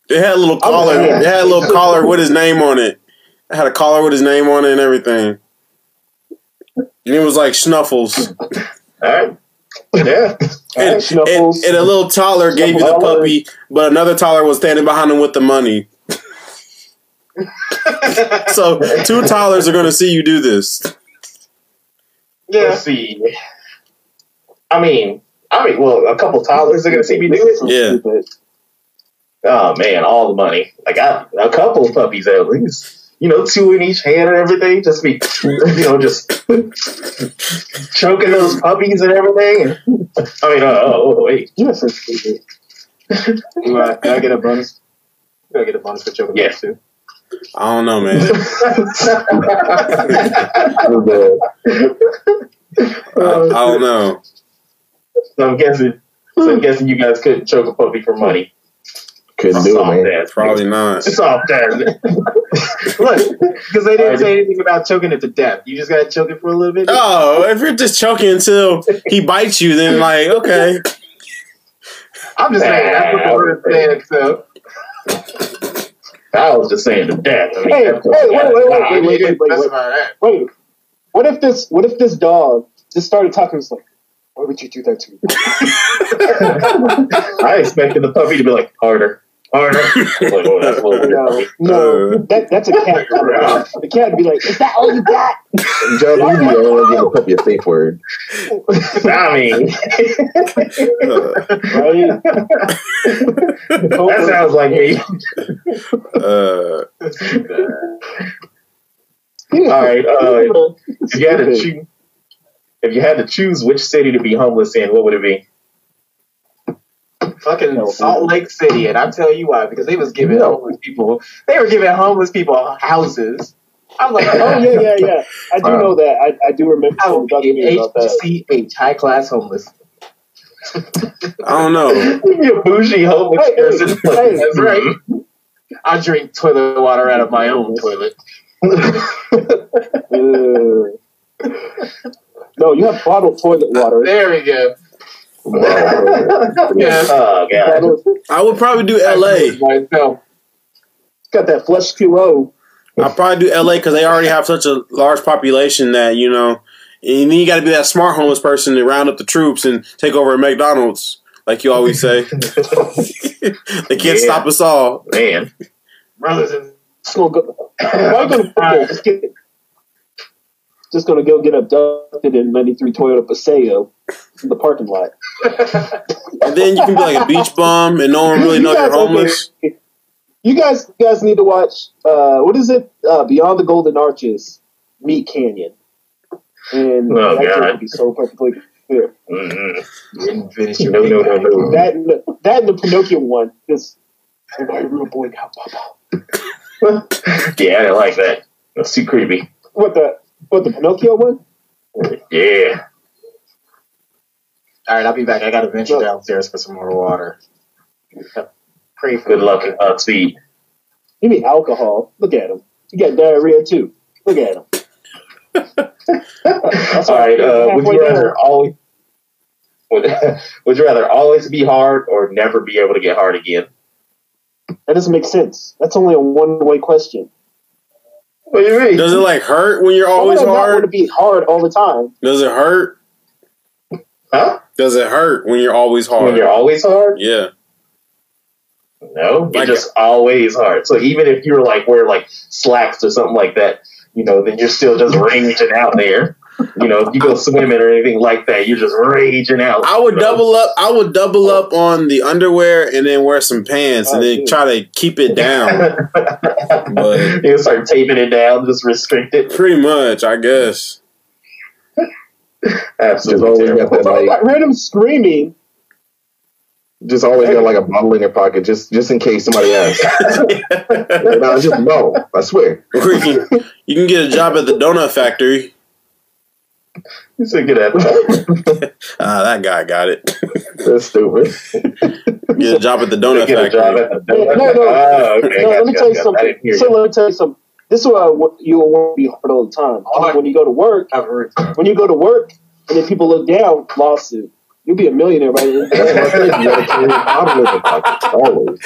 It had a little collar. It had a little collar with his name on it. It had a collar with his name on it and everything. And it was like Snuffles. all right, yeah. And, and, Snuffles. and a little taller gave you the puppy, but another taller was standing behind him with the money. So two tallers are going to see you do this. Yeah. Let's see. I mean, I mean, well, a couple toddlers are gonna see me do it. Yeah. Oh man, all the money. I got a couple of puppies at least. You know, two in each hand and everything. Just be, you know, just choking those puppies and everything. I mean, uh, oh, oh, wait. You're so stupid. Do I, do I get a bonus? Do I get a bonus for choking Yeah. dogs too? I don't know, man. I, I don't know. so I'm guessing. So I'm guessing you guys couldn't choke a puppy for money. Couldn't do it, Soft man. ass. Probably not. Soft ass. Look, because they didn't say anything about choking it to death. You just gotta choke it for a little bit. Oh, if you're just choking until he bites you, then like okay. I'm just saying that's what the word said. So I was just saying to death. I mean, Hey, hey, what- wait, wait, wait, wait, wait, wait, wait, wait. Wait, what if this? What if this dog just started talking? It's like, why would you do that to me? I expected the puppy to be like harder, harder. like, oh, that's a little. No, no, that that's a cat. The cat would be like, is that all you got? John, you be the only one give a puppy a safe word. I mean, Right? that sounds like me. Uh, All right, uh, if you had to choose, if you had to choose which city to be homeless in, what would it be? Fucking No. Salt Lake City, and I tell you why because they was giving No. homeless people. They were giving homeless people houses. I'm like, Oh yeah, yeah, yeah. I do know that. I, I do remember I some documentary about that. HCH, high class homeless. I don't know. You a bougie homeless Hey, hey, person. hey. That's right. I drink toilet water out of my own toilet. No, you have bottled toilet water. There we go. Wow. Yeah. Oh god. I would probably do L.A. Myself. got that flush QO. I'd probably do L.A. because they already have such a large population that you know. And then you got to be that smart homeless person to round up the troops and take over a McDonald's, like you always say. they can't Yeah. stop us all. Man. Brothers and Just gonna go. Why you gonna football? Just get. Just gonna go get abducted in '93 Toyota Paseo in the parking lot. And then you can be like a beach bum and no one really know You you're guys okay? homeless. You guys, you guys need to watch. Uh, what is it? Uh, Beyond the Golden Arches, Meat Canyon, and Oh, that God. would be so perfectly clear. Mm-mm. Finish your No, no, no, no. That and the, that and the Pinocchio one. This am I a real boy now, Papa? yeah, I didn't like that. That's too creepy. What the what the Pinocchio one? Yeah. All right, I'll be back. I got to venture Look. downstairs for some more water. Pray for Good me. luck and Godspeed. You mean alcohol? Look at him. You got diarrhea too. Look at him. All right. Uh, would you down. rather always would, would you rather always be hard or never be able to get hard again? That doesn't make sense. That's only a one-way question. What do you mean? Does it like hurt when you're always I not want to hard? be hard all the time. Does it hurt? Huh? Does it hurt when you're always hard? When you're always hard? Yeah. No, you're just always hard. So even if you're like wear like slacks or something like that, you know, then you're still just raging out there. You know, if you go swimming or anything like that, you're just raging out. I would you know? double up. I would double up on the underwear and then wear some pants and Oh, then dude. try to keep it down. But- you start taping it down, just restrict it. Pretty much, I guess. Just Absolutely always got that I like, heard him screaming. just always got like a bottle in your pocket, just just in case somebody asks. no, just no. I swear. Or you can, you can get a job at the donut factory. You should get at that. Ah, that guy got it. That's stupid. Get a job at the donut get a job factory. at the No, no, no. Oh, okay. no, let me tell you something. didn't So let me tell you something. This is why you want to be hard all the time. When you go to work, I've heard. when you go to work, and then people look down, lawsuit. You'll be a millionaire by then. That's what I said. You gotta carry a bottle in your pocket always.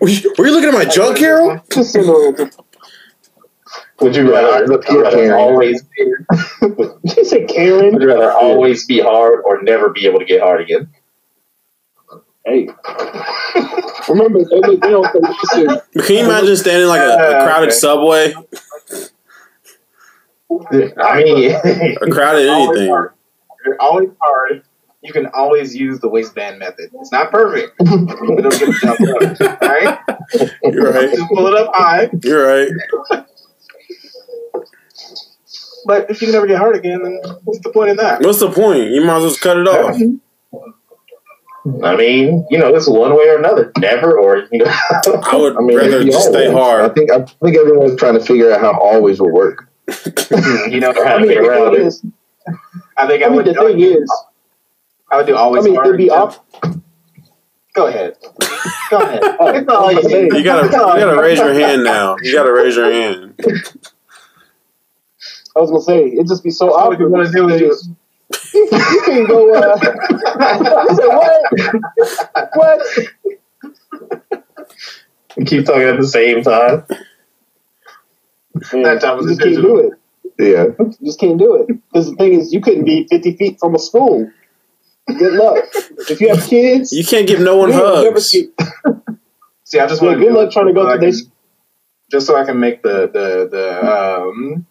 Were you, were you looking at my junk, Carol? Just send her- Would you rather, Look would you here, rather Karen. always You say Karen? would you rather always be hard or never be able to get hard again? Hey. Remember, they look down for lawsuit. Can you imagine standing like a, a ah, crowded Okay. subway, I mean, a crowded anything? hard. You're always hard. You can always use the waistband method. It's not perfect. but it'll get the job done. All right? You're right. Just pull it up high. You're right. But if you can never get hurt again, then what's the point in that? What's the point? You might as well just cut it off. I mean, you know, it's one way or another. Never or you know. I would I mean, rather maybe just stay hard. I think I think everyone's trying to figure out how always will work. you know, I how to mean, get the around thing it. is, I think I, I mean, would. the thing is, I would do always. I mean, hard. it'd be off. Go ahead. Go ahead. Oh, It's all you say. You gotta, you gotta raise your hand now. You gotta raise your hand. I was gonna say it'd just be so All awkward. you want to do is just. you can go. Uh, I said, what? What? You keep talking at the same time. Man, That time was you just can't do it. Yeah. You just can't do it. Because the thing is, you couldn't be 50 feet from a school. Good luck. If you have kids, You can't give no one you ain't hugs. see- See, I just Yeah, want good luck trying to go so I through this. Just so I can make the the the um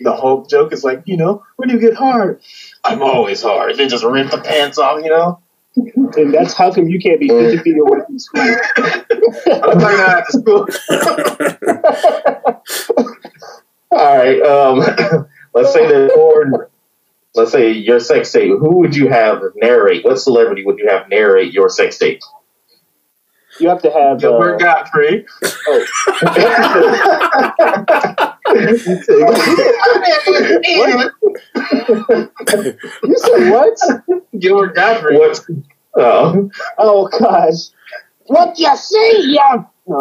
the whole joke is like, you know, when you get hard, I'm always hard. They just rip the pants off, you know. And that's how come you can't be 50 feet away from school. I'm talking about at school. All right. Um, let's say the porn. Let's say your sex tape. Who would you have narrate? What celebrity would you have narrate your sex tape? You have to have. Gilbert Uh, Gottfried. You said what? Gilbert Gottfried. What? Oh, Oh, gosh. What you say, yeah? No.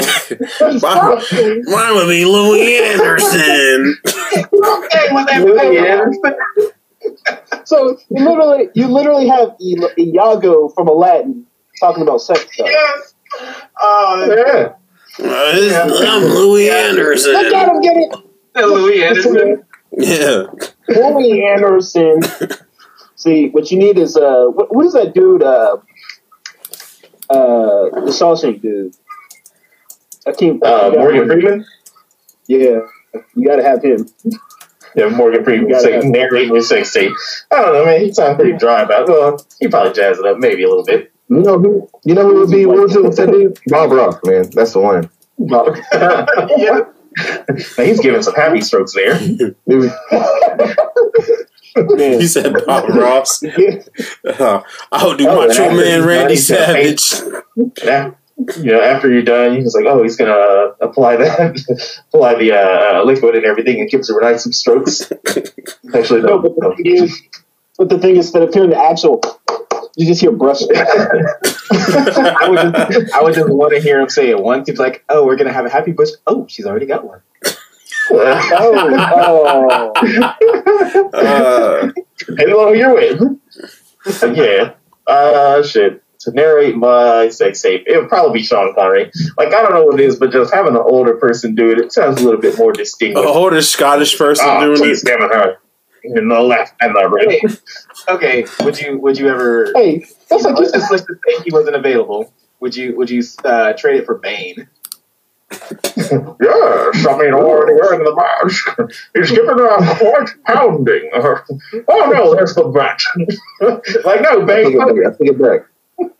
Mine mine would be Louie Anderson. Hey, was that Louie Anderson? So you literally, you literally have I- Iago from Aladdin talking about sex stuff. Yes. Oh, yeah. Uh, this- I'm Louie Anderson. Look at Anderson. him get it. Louie Anderson. Yeah. Louie Anderson. See, what you need is uh, what, what is that dude? Uh, uh, the Shawshank dude. I can't. Uh, Morgan Freeman. Yeah, you gotta have him. Yeah, Morgan Freeman Yeah, say, yeah. narrating your sex tape. I don't know, man. He sounds pretty dry about it. Well, he probably jazz it up maybe a little bit. You know who? You know who would be? What was it? What's that dude? Bob Ross, man. That's the one. yeah. Now, he's giving some happy strokes there. Man. He said Bob Ross. Uh, I'll do Oh, Macho Man Randy done, Savage. Yeah. You know, after you're done, he's like, "Oh, he's gonna uh, apply that, apply the uh, uh, liquid and everything, and gives her nice some strokes." Actually, No, no. but the thing is, but the thing is, instead of hearing the actual, you just hear brush. I would just, I would just want to hear him say it once. He's like, "Oh, we're gonna have a happy bush." Oh, she's already got one. oh, oh. Uh, Depending on who you're with. Yeah. Uh, shit. To narrate my sex tape, it would probably be Sean Connery. Like, I don't know what it is, but just having an older person do it, it sounds a little bit more a distinguished. older Scottish person Oh, doing please, it. Kevin Hart. In the left and the right. Okay, would you would you ever? Hey, that's like let's just let's just say he wasn't available. Would you would you uh, trade it for Bane? Yes, I mean, already wearing the mask. He's giving her a quite pounding. oh no, there's the bat. like, no, Bane. I take it back. I take it back.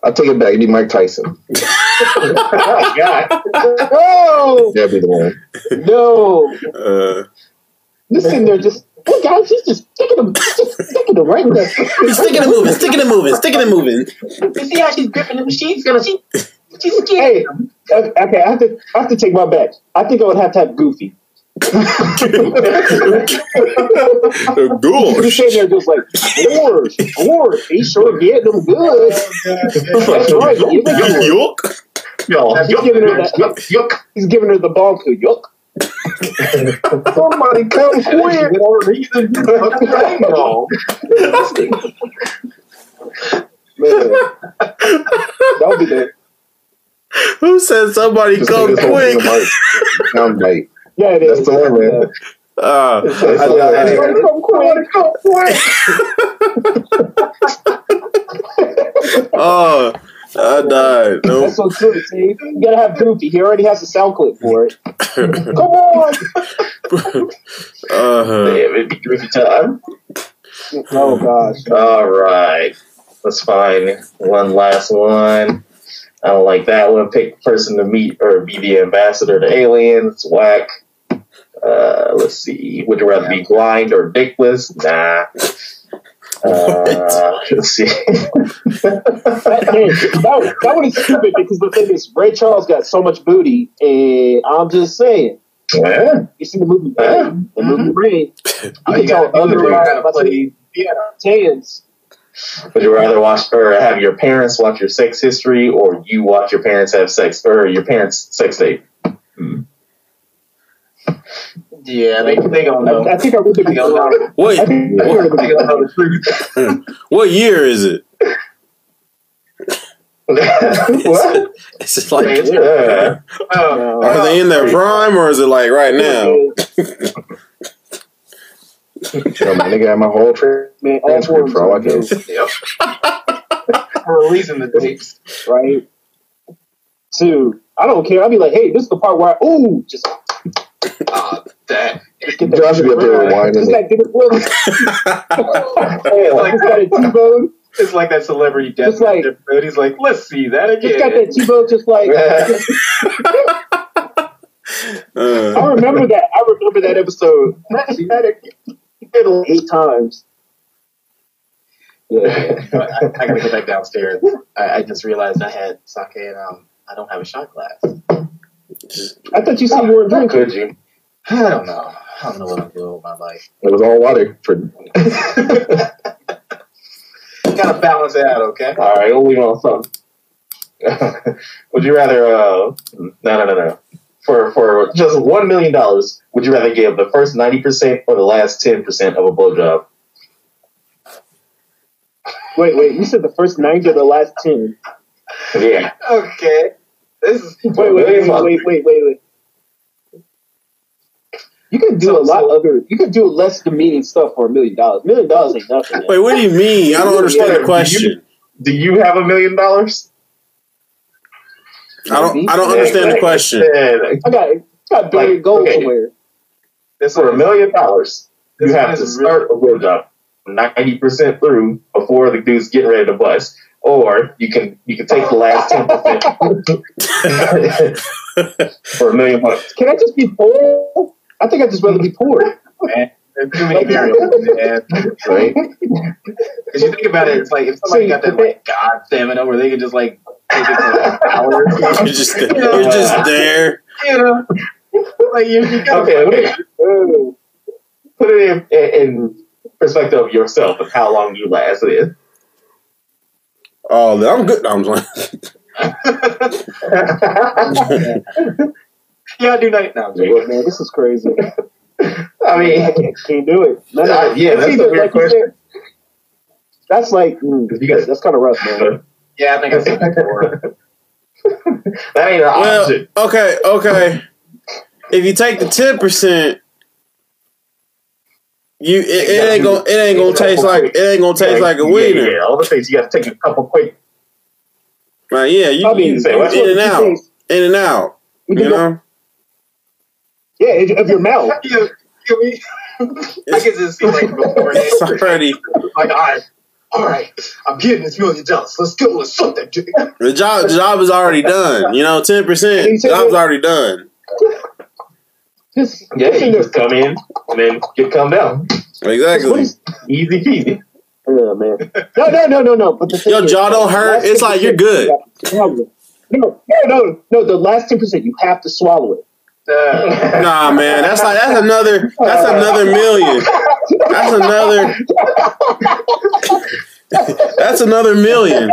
I take it back. It'd be Mike Tyson. oh, God. no, That'd be the one. no. Uh, Just sitting there, just hey guys, he's just sticking him, just sticking him right there. sticking and moving, sticking and moving, sticking and moving. You see how she's gripping him? She's gonna she she's scared. Hey, uh, okay, I have to, I have to take my back. I think I would have to have Goofy. He's Gosh. sitting there just like, George, George, he sure getting them good. That's right. Give it. Yuck. Yo, He's yuck, giving her that- yuck, yuck. He's giving her the ball to yuck. Somebody come quick. More reason to fucking hang on. Man, that would be the Who said somebody Just come this whole thing quick? about Soundbite. yeah. It is. That's the one, man. Uh, That's the one. Everybody come quick. oh, I died. No. That's so true. See, you gotta have Goofy. He already has a sound clip for it. Come on. Uh, Damn, it'd be goofy time. Oh gosh. All right. Let's find one last one. I don't like that one. Pick person to meet or be the ambassador to aliens. Whack. Uh, let's see. Would you rather be blind or dickless? Nah. Uh, let's see. That, man, that, that one is stupid because the thing is, Ray Charles got so much booty, and I'm just saying. Yeah. You see the movie Yeah. Ray? The movie Ray. You All can you tell gotta do other you gotta about play piano. Tans. Would you rather watch or have your parents watch your sex history, or you watch your parents have sex, or your parents' sex tape? Yeah, they they gonna I, know. I think I would They gonna know. I think I what, would They gonna know the truth. what year is it? what? It's just like, Yeah. Oh, are they in their prime or is it like right now? Yo, my nigga had my whole tra- Man, all transcript for all I forms can. of Yep. Releasing the tapes. right? Two. I don't care. I'll be like, hey, this is the part where I, ooh, just Uh, that Josh would be up there Right. Just rewinding like Dennis Willis. Hey, like, he's got a T-bone. it's like that celebrity death. Just like- match. he's like, let's see that again. Just got that T-bone just like, Uh, I remember that. I remember that episode. Let's see that again. He did it eight times. Yeah. I, I gotta go back downstairs. I, I just realized I had sake and um, I don't have a shot glass. I thought you said you weren't drinking. could you? I don't know. I don't know what I'm doing with my life. It was all water for Gotta balance it out, okay? All right, we'll leave it on something. would you rather? Uh, no, no, no, no. For for just one million dollars, would you rather give the first ninety percent or the last ten percent of a blowjob? Wait, wait. You said the first 90 or the last 10? Yeah. Okay. This is Wait, wait, wait, wait, wait, wait, wait, wait. You could do So- a lot so- other. You could do less demeaning stuff for a million dollars. Million dollars ain't nothing. man. wait, what do you mean? I don't understand the question. Do you have a million dollars? I don't. I don't understand the question. Then, I got, I got buried Like, gold okay. somewhere. this For a million dollars, you have to is start a blowjob ninety percent through before the dude's getting ready to bust. Or you can you can take the last ten percent for a million bucks. Can I just be poor? I think I'd just rather be poor. man. There's too many variables, man. Right? Because you think about it, it's like if somebody See, got that the like God stamina where they could just like take it for like hours. You're just you're just there. you know, like you, you Okay, let me put it in, in, in perspective of yourself and how long you last in. Oh, I'm good. No, I'm playing. yeah, I do night now. Yeah, man, this is crazy. I mean, I can't, can't do it. No, no. Uh, yeah, It's that's a either, weird like question. said, That's like mm, You guys- that's kind of rough, man. Yeah, I think I said that before. that ain't an Well, option. okay, okay. If you take the ten percent, you it, it ain't gonna it ain't gonna taste like it ain't gonna taste Yeah, like a yeah, wiener. Yeah, all the things you got to take a couple quick. Right? Yeah, you, I mean, you, say, you what's in and out, think? in and out. You You can go- know, yeah, of your mouth. you, you, mean- I can just see like before it's already like, all right, all right, I'm getting this million dollars. Let's go. Let's suck that dick. the job. The job is already done. You know, ten percent. Job's already done. Just, Yeah, you there. just come in and then get come down. What Exactly. is, Easy peasy. oh man. No, no, no, no, no. But the thing Your is, jaw don't hurt. It's like you're good. you have to swallow it. No, no, no, no. The last ten percent, you have to swallow it. Uh, Nah, man. That's like that's another that's another million. That's another that's another million.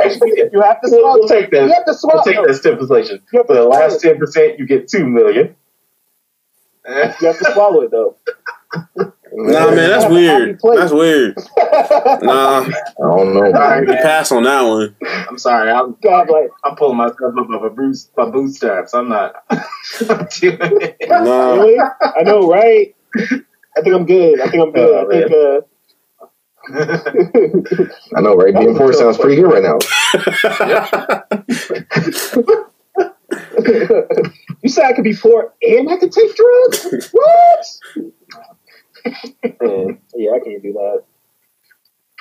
You have to swallow. we'll take You that. have to swallow. We'll take that stipulation. You For the last ten percent, you get two million. You have to swallow it though. Nah, man. That's weird. That's weird. Nah, I don't know. we pass on that one. I'm sorry. I'm God, like I'm pulling myself up by my boot my bootstraps. I'm not. I'm doing it. Nah. really? I know, right? I think I'm good. I think I'm good. Oh, I think. uh I know, right? Being poor sounds pretty good right now. you said I could be poor and I could take drugs? what? Man, yeah, I can't do that.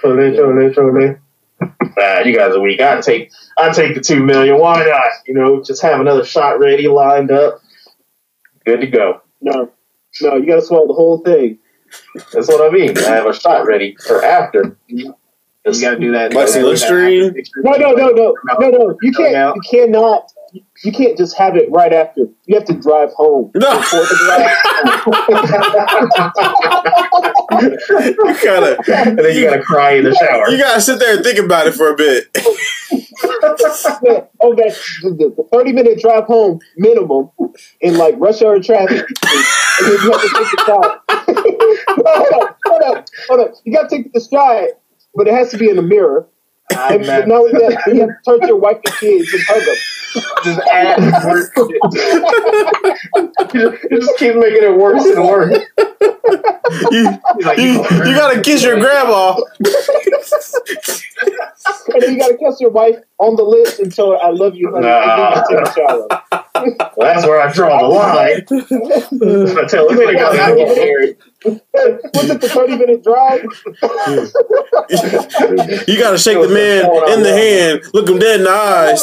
Chole, chole, chole. Nah, you guys are weak. I take I take the two million. Why not? You know, just have another shot ready, lined up, good to go. No, no, you got to swallow the whole thing. That's what I mean. I have a shot ready for after. You gotta do that. Like Listerine? No, no, no, no, no, no. You can't. You cannot. You can't just have it right after. You have to drive home. No. before the You gotta And then you gotta cry in the shower. you gotta sit there and think about it for a bit. oh, that the, the thirty minute drive home minimum in like rush hour traffic, and, and then you have to take the shot. hold up, hold up, hold up. You got to take the stride, but it has to be in the mirror. I'm And not- not you have to turn to your wife and kids and hug them. just add worse shit. You just keep making it worse and worse. You, Like, you, you gotta kiss your grandma. And then you got to kiss your wife on the lips and tell her, I love you, honey. And then you take a shower. Well, that's where I draw the line. I tell them they gotta get married. Was it the 30 minute drive? You gotta shake the man in the hand, look him dead in the eyes.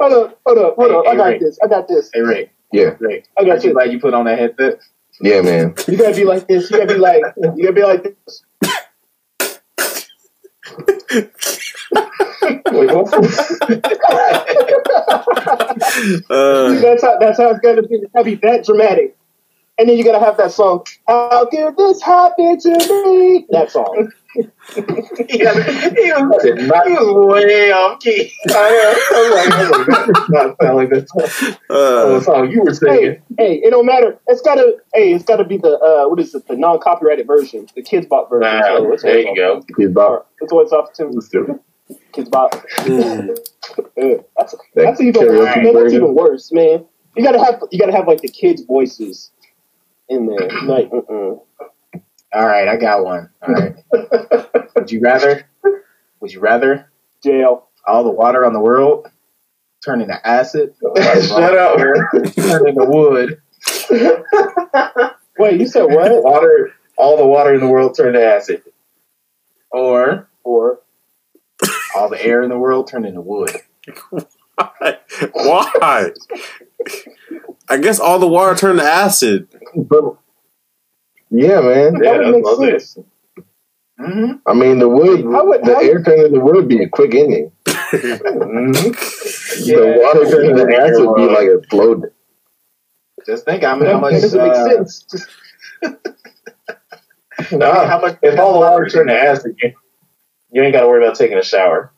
Hold up, hold up, hold up. hold Hey, I got hey, this. I got this. Hey Ray. Yeah, Ryk, I I got just you. Like you put on that headset. yeah, man. You gotta be like this. You gotta be like, you gotta be like this. Wait, what? Uh, That's how, that's how it's gonna be. It's gotta be that dramatic. And then you gotta have that song. How could this happen to me? That song. he, was, he, was, he was way off key. I was like, that does not sound like that oh, uh, song you were Hey, singing. hey, it don't matter. It's gotta. Hey, it's gotta be the uh, what is it? The non-copyrighted version, the Kidz Bop version. Nah, So there always you go. He's off- about It's always off too. Kidz Bop. mm. Yeah, that's that that's even karaoke man, that's even worse, man. You gotta have you gotta have like the kids' voices in there. Like, mm-mm. All right, I got one. All right. would you rather? Would you rather jail. all the water on the world turn into acid? Shut up. Turn into wood. Wait, you said what? Water, all the water in the world turned to acid. Or Or all the air in the world turned into wood. Why? Why? I guess all the water turned to acid. But, yeah, man. Yeah, that would that's make it sense. Mm-hmm. I mean, the wood, How would- the how- air turning into wood would be a quick ending. Mhm. The water turning into acid would be like a slow. Just think how, how That much. doesn't make uh, sense. Just, Nah, How much? if all the water turned to acid, you, you ain't got to worry about taking a shower.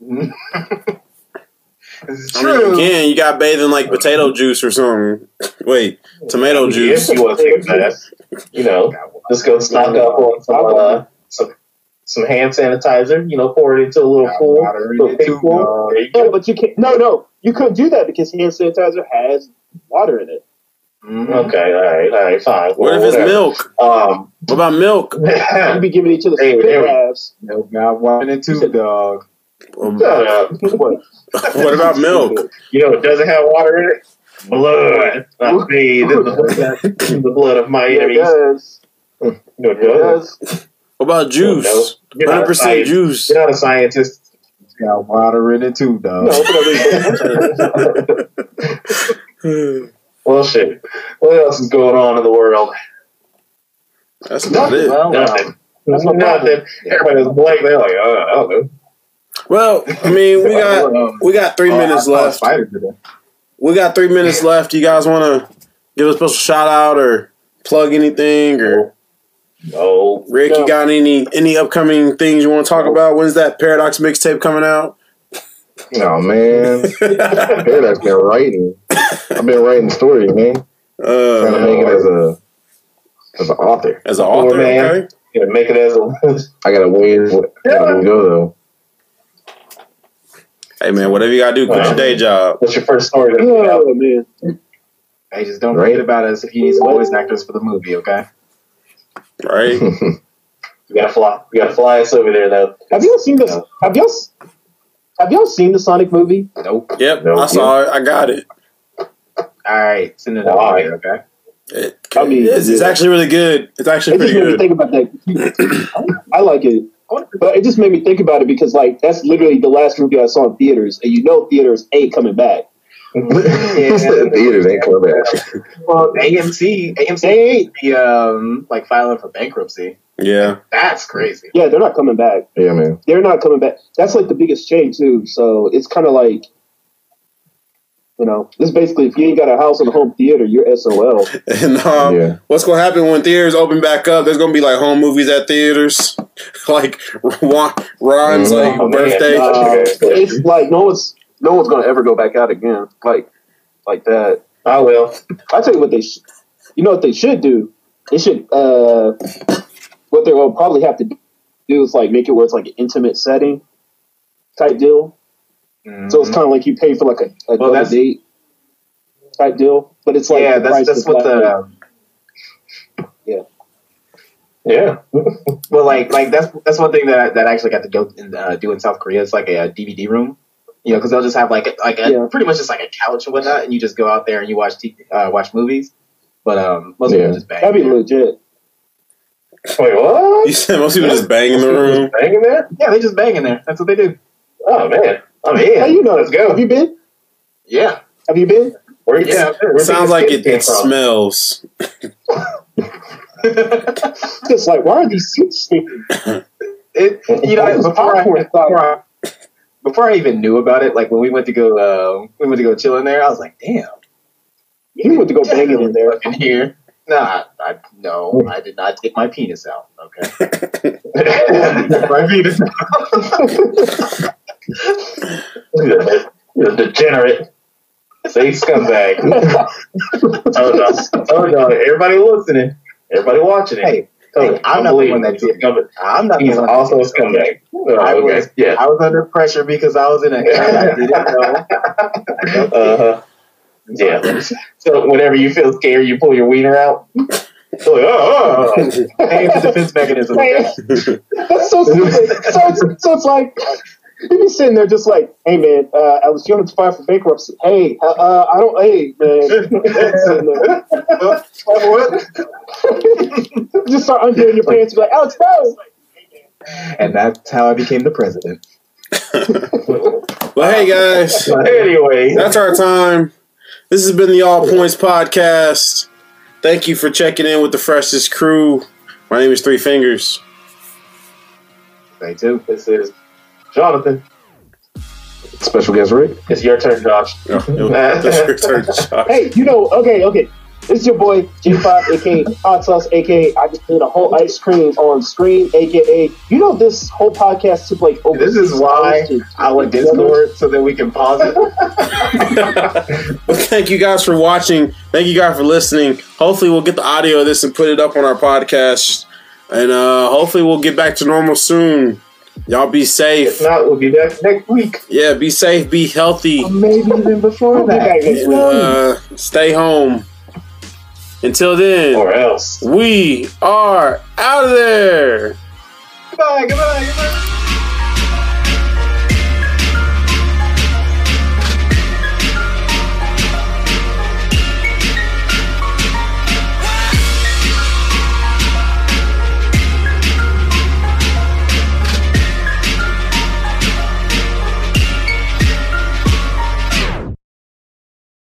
It's I mean, you can. You got bathing like potato juice or something. Wait, tomato juice. If you want to take a bath, you know, just go stock up on some uh, some some hand sanitizer. You know, pour it into a little pool, little it big pool. dog. There you no, but you can't. No, no, you couldn't do that because hand sanitizer has water in it. Mhm. Okay, all right, all right, fine. What if it's whatever. milk? Um, What about milk? You'd be giving each other Hey, spit hey. baths. No, got water in it too, dog. Um, shut up. What? what about milk? You know, it doesn't have water in it. Blood. I bathed in the, in the blood of my Yeah, it enemies. does. No, it It does. does. What about juice? No, you're not Hundred a percent scientist. juice. You're not a scientist. It's got water in it too, dog. No, but I Well, shit. What else is going on in the world? That's about it. Well, Nothing. That's my Nothing. Everybody was blank. They're like, uh, I don't know. Well, I mean, we got um, we got three minutes I saw a left. We got three minutes left. You guys want to give a special shout out or plug anything or No. Ryk? No. You got any any upcoming things you want to talk about? When's that Paradox mixtape coming out? Oh man, Paradise been writing. I've been writing stories, man. Trying to Uh, make it as a as an author. as an author, man. okay. You know, make it as a. I gotta wait. I gotta go though. Hey man, whatever you gotta do, quit your day job, What's your first story? That you got? oh man, Hey, just don't Right. forget about us if you need some voice actors for the movie, okay? right? You gotta fly. You gotta fly us over there, though. have y'all seen this? Have y'all? Have y'all seen the Sonic movie? Nope. Yep, No, I saw it. I got it. All right, send it Why? over here, okay? it I mean, it's, it's actually really good. It's actually It pretty good. think about that. I like it, but it just made me think about it because like that's literally the last movie I saw in theaters, and you know theaters ain't coming back. Theaters ain't coming back. Well, AMC, AMC They ain't. be um like filing for bankruptcy. Yeah, That's crazy. Yeah, they're not coming back. Yeah, man. They're not coming back. That's like the biggest chain too. So it's kind of like, you know, it's basically if you ain't got a house and a home theater, you're SOL. and um, Yeah. what's gonna happen when theaters open back up? There's gonna be like home movies at theaters, like Ron- Ron's Mhm. like Oh, birthday. Uh, it's like no one's no one's gonna ever go back out again like like that. I will. I tell you what they, sh- you know what they should do. They should uh, what they're gonna probably have to do is like make it where it's like an intimate setting type deal. So it's kind of like you pay for like a, a Well, that's- date type deal, but it's like yeah, that's that's what like- the Yeah. Yeah. well like like that's that's one thing that I, that I actually got to go and uh, do in South Korea. It's like a, DVD room, you know, because they'll just have like a, like a, Yeah. pretty much just like a couch and whatnot, and you just go out there and you watch t- uh, watch movies. But um, most Yeah. people just bang. that'd be there. legit. Wait, what? You said most people just bang in the room. Hanging there? Yeah, they just bang in there. That's what they do. Oh man, I'm in. Hey, you know, Let's go. Have you been? Yeah, Have you been? Where you Yeah, where It sounds like it, it smells. Just like why are these seats stinking? it. You know, before I, before I before I even knew about it, like when we went to go uh, we went to go chill in there, I was like, damn. You went to go banging in there. in here. Nah, I, no, I did not take my penis out. Okay, my penis. You're a- you're a degenerate. Say scumbag. told y'all. Told y'all. Everybody listening. Everybody watching it. Hey, hey. I'm Don't not the one that He's did. scumbag. I'm not. the He's one that also a scumbag. Oh, I okay. was- Yeah. I was under pressure because I was in a. I didn't know. Uh-huh. Yeah. So whenever you feel scared, you pull your wiener out. So like, oh, oh, oh. It's a defense mechanism. okay? That's so stupid. so, so it's like you be sitting there just like, hey man, uh, I was going to file for bankruptcy. Hey, uh, uh, I don't. Hey man, Sitting what? just start undoing your pants. and Be like, Alex, no. And that's how I became the president. Well, hey guys, anyway, that's our time. This has been the All Points Podcast. Thank you for checking in with the freshest crew. My name is Three Fingers. Say too. this is Jonathan. Special guest Ryk. It's your turn, Josh. That's your turn, Josh. Hey, you know, okay, okay. This is your boy G5, aka Hot Sauce, aka I just did a whole ice cream on screen, aka you know this whole podcast took like over. This is six why I went Discord so that we can pause it. well, thank you guys for watching. Thank you guys for listening. Hopefully, we'll get the audio of this and put it up on our podcast. And uh, hopefully, we'll get back to normal soon. Y'all be If safe. not, we'll be back next week. Yeah, be safe, be healthy. Maybe even before I'll be back that. Uh, stay home. Until then, Or else. we are out of there. Goodbye, goodbye, goodbye.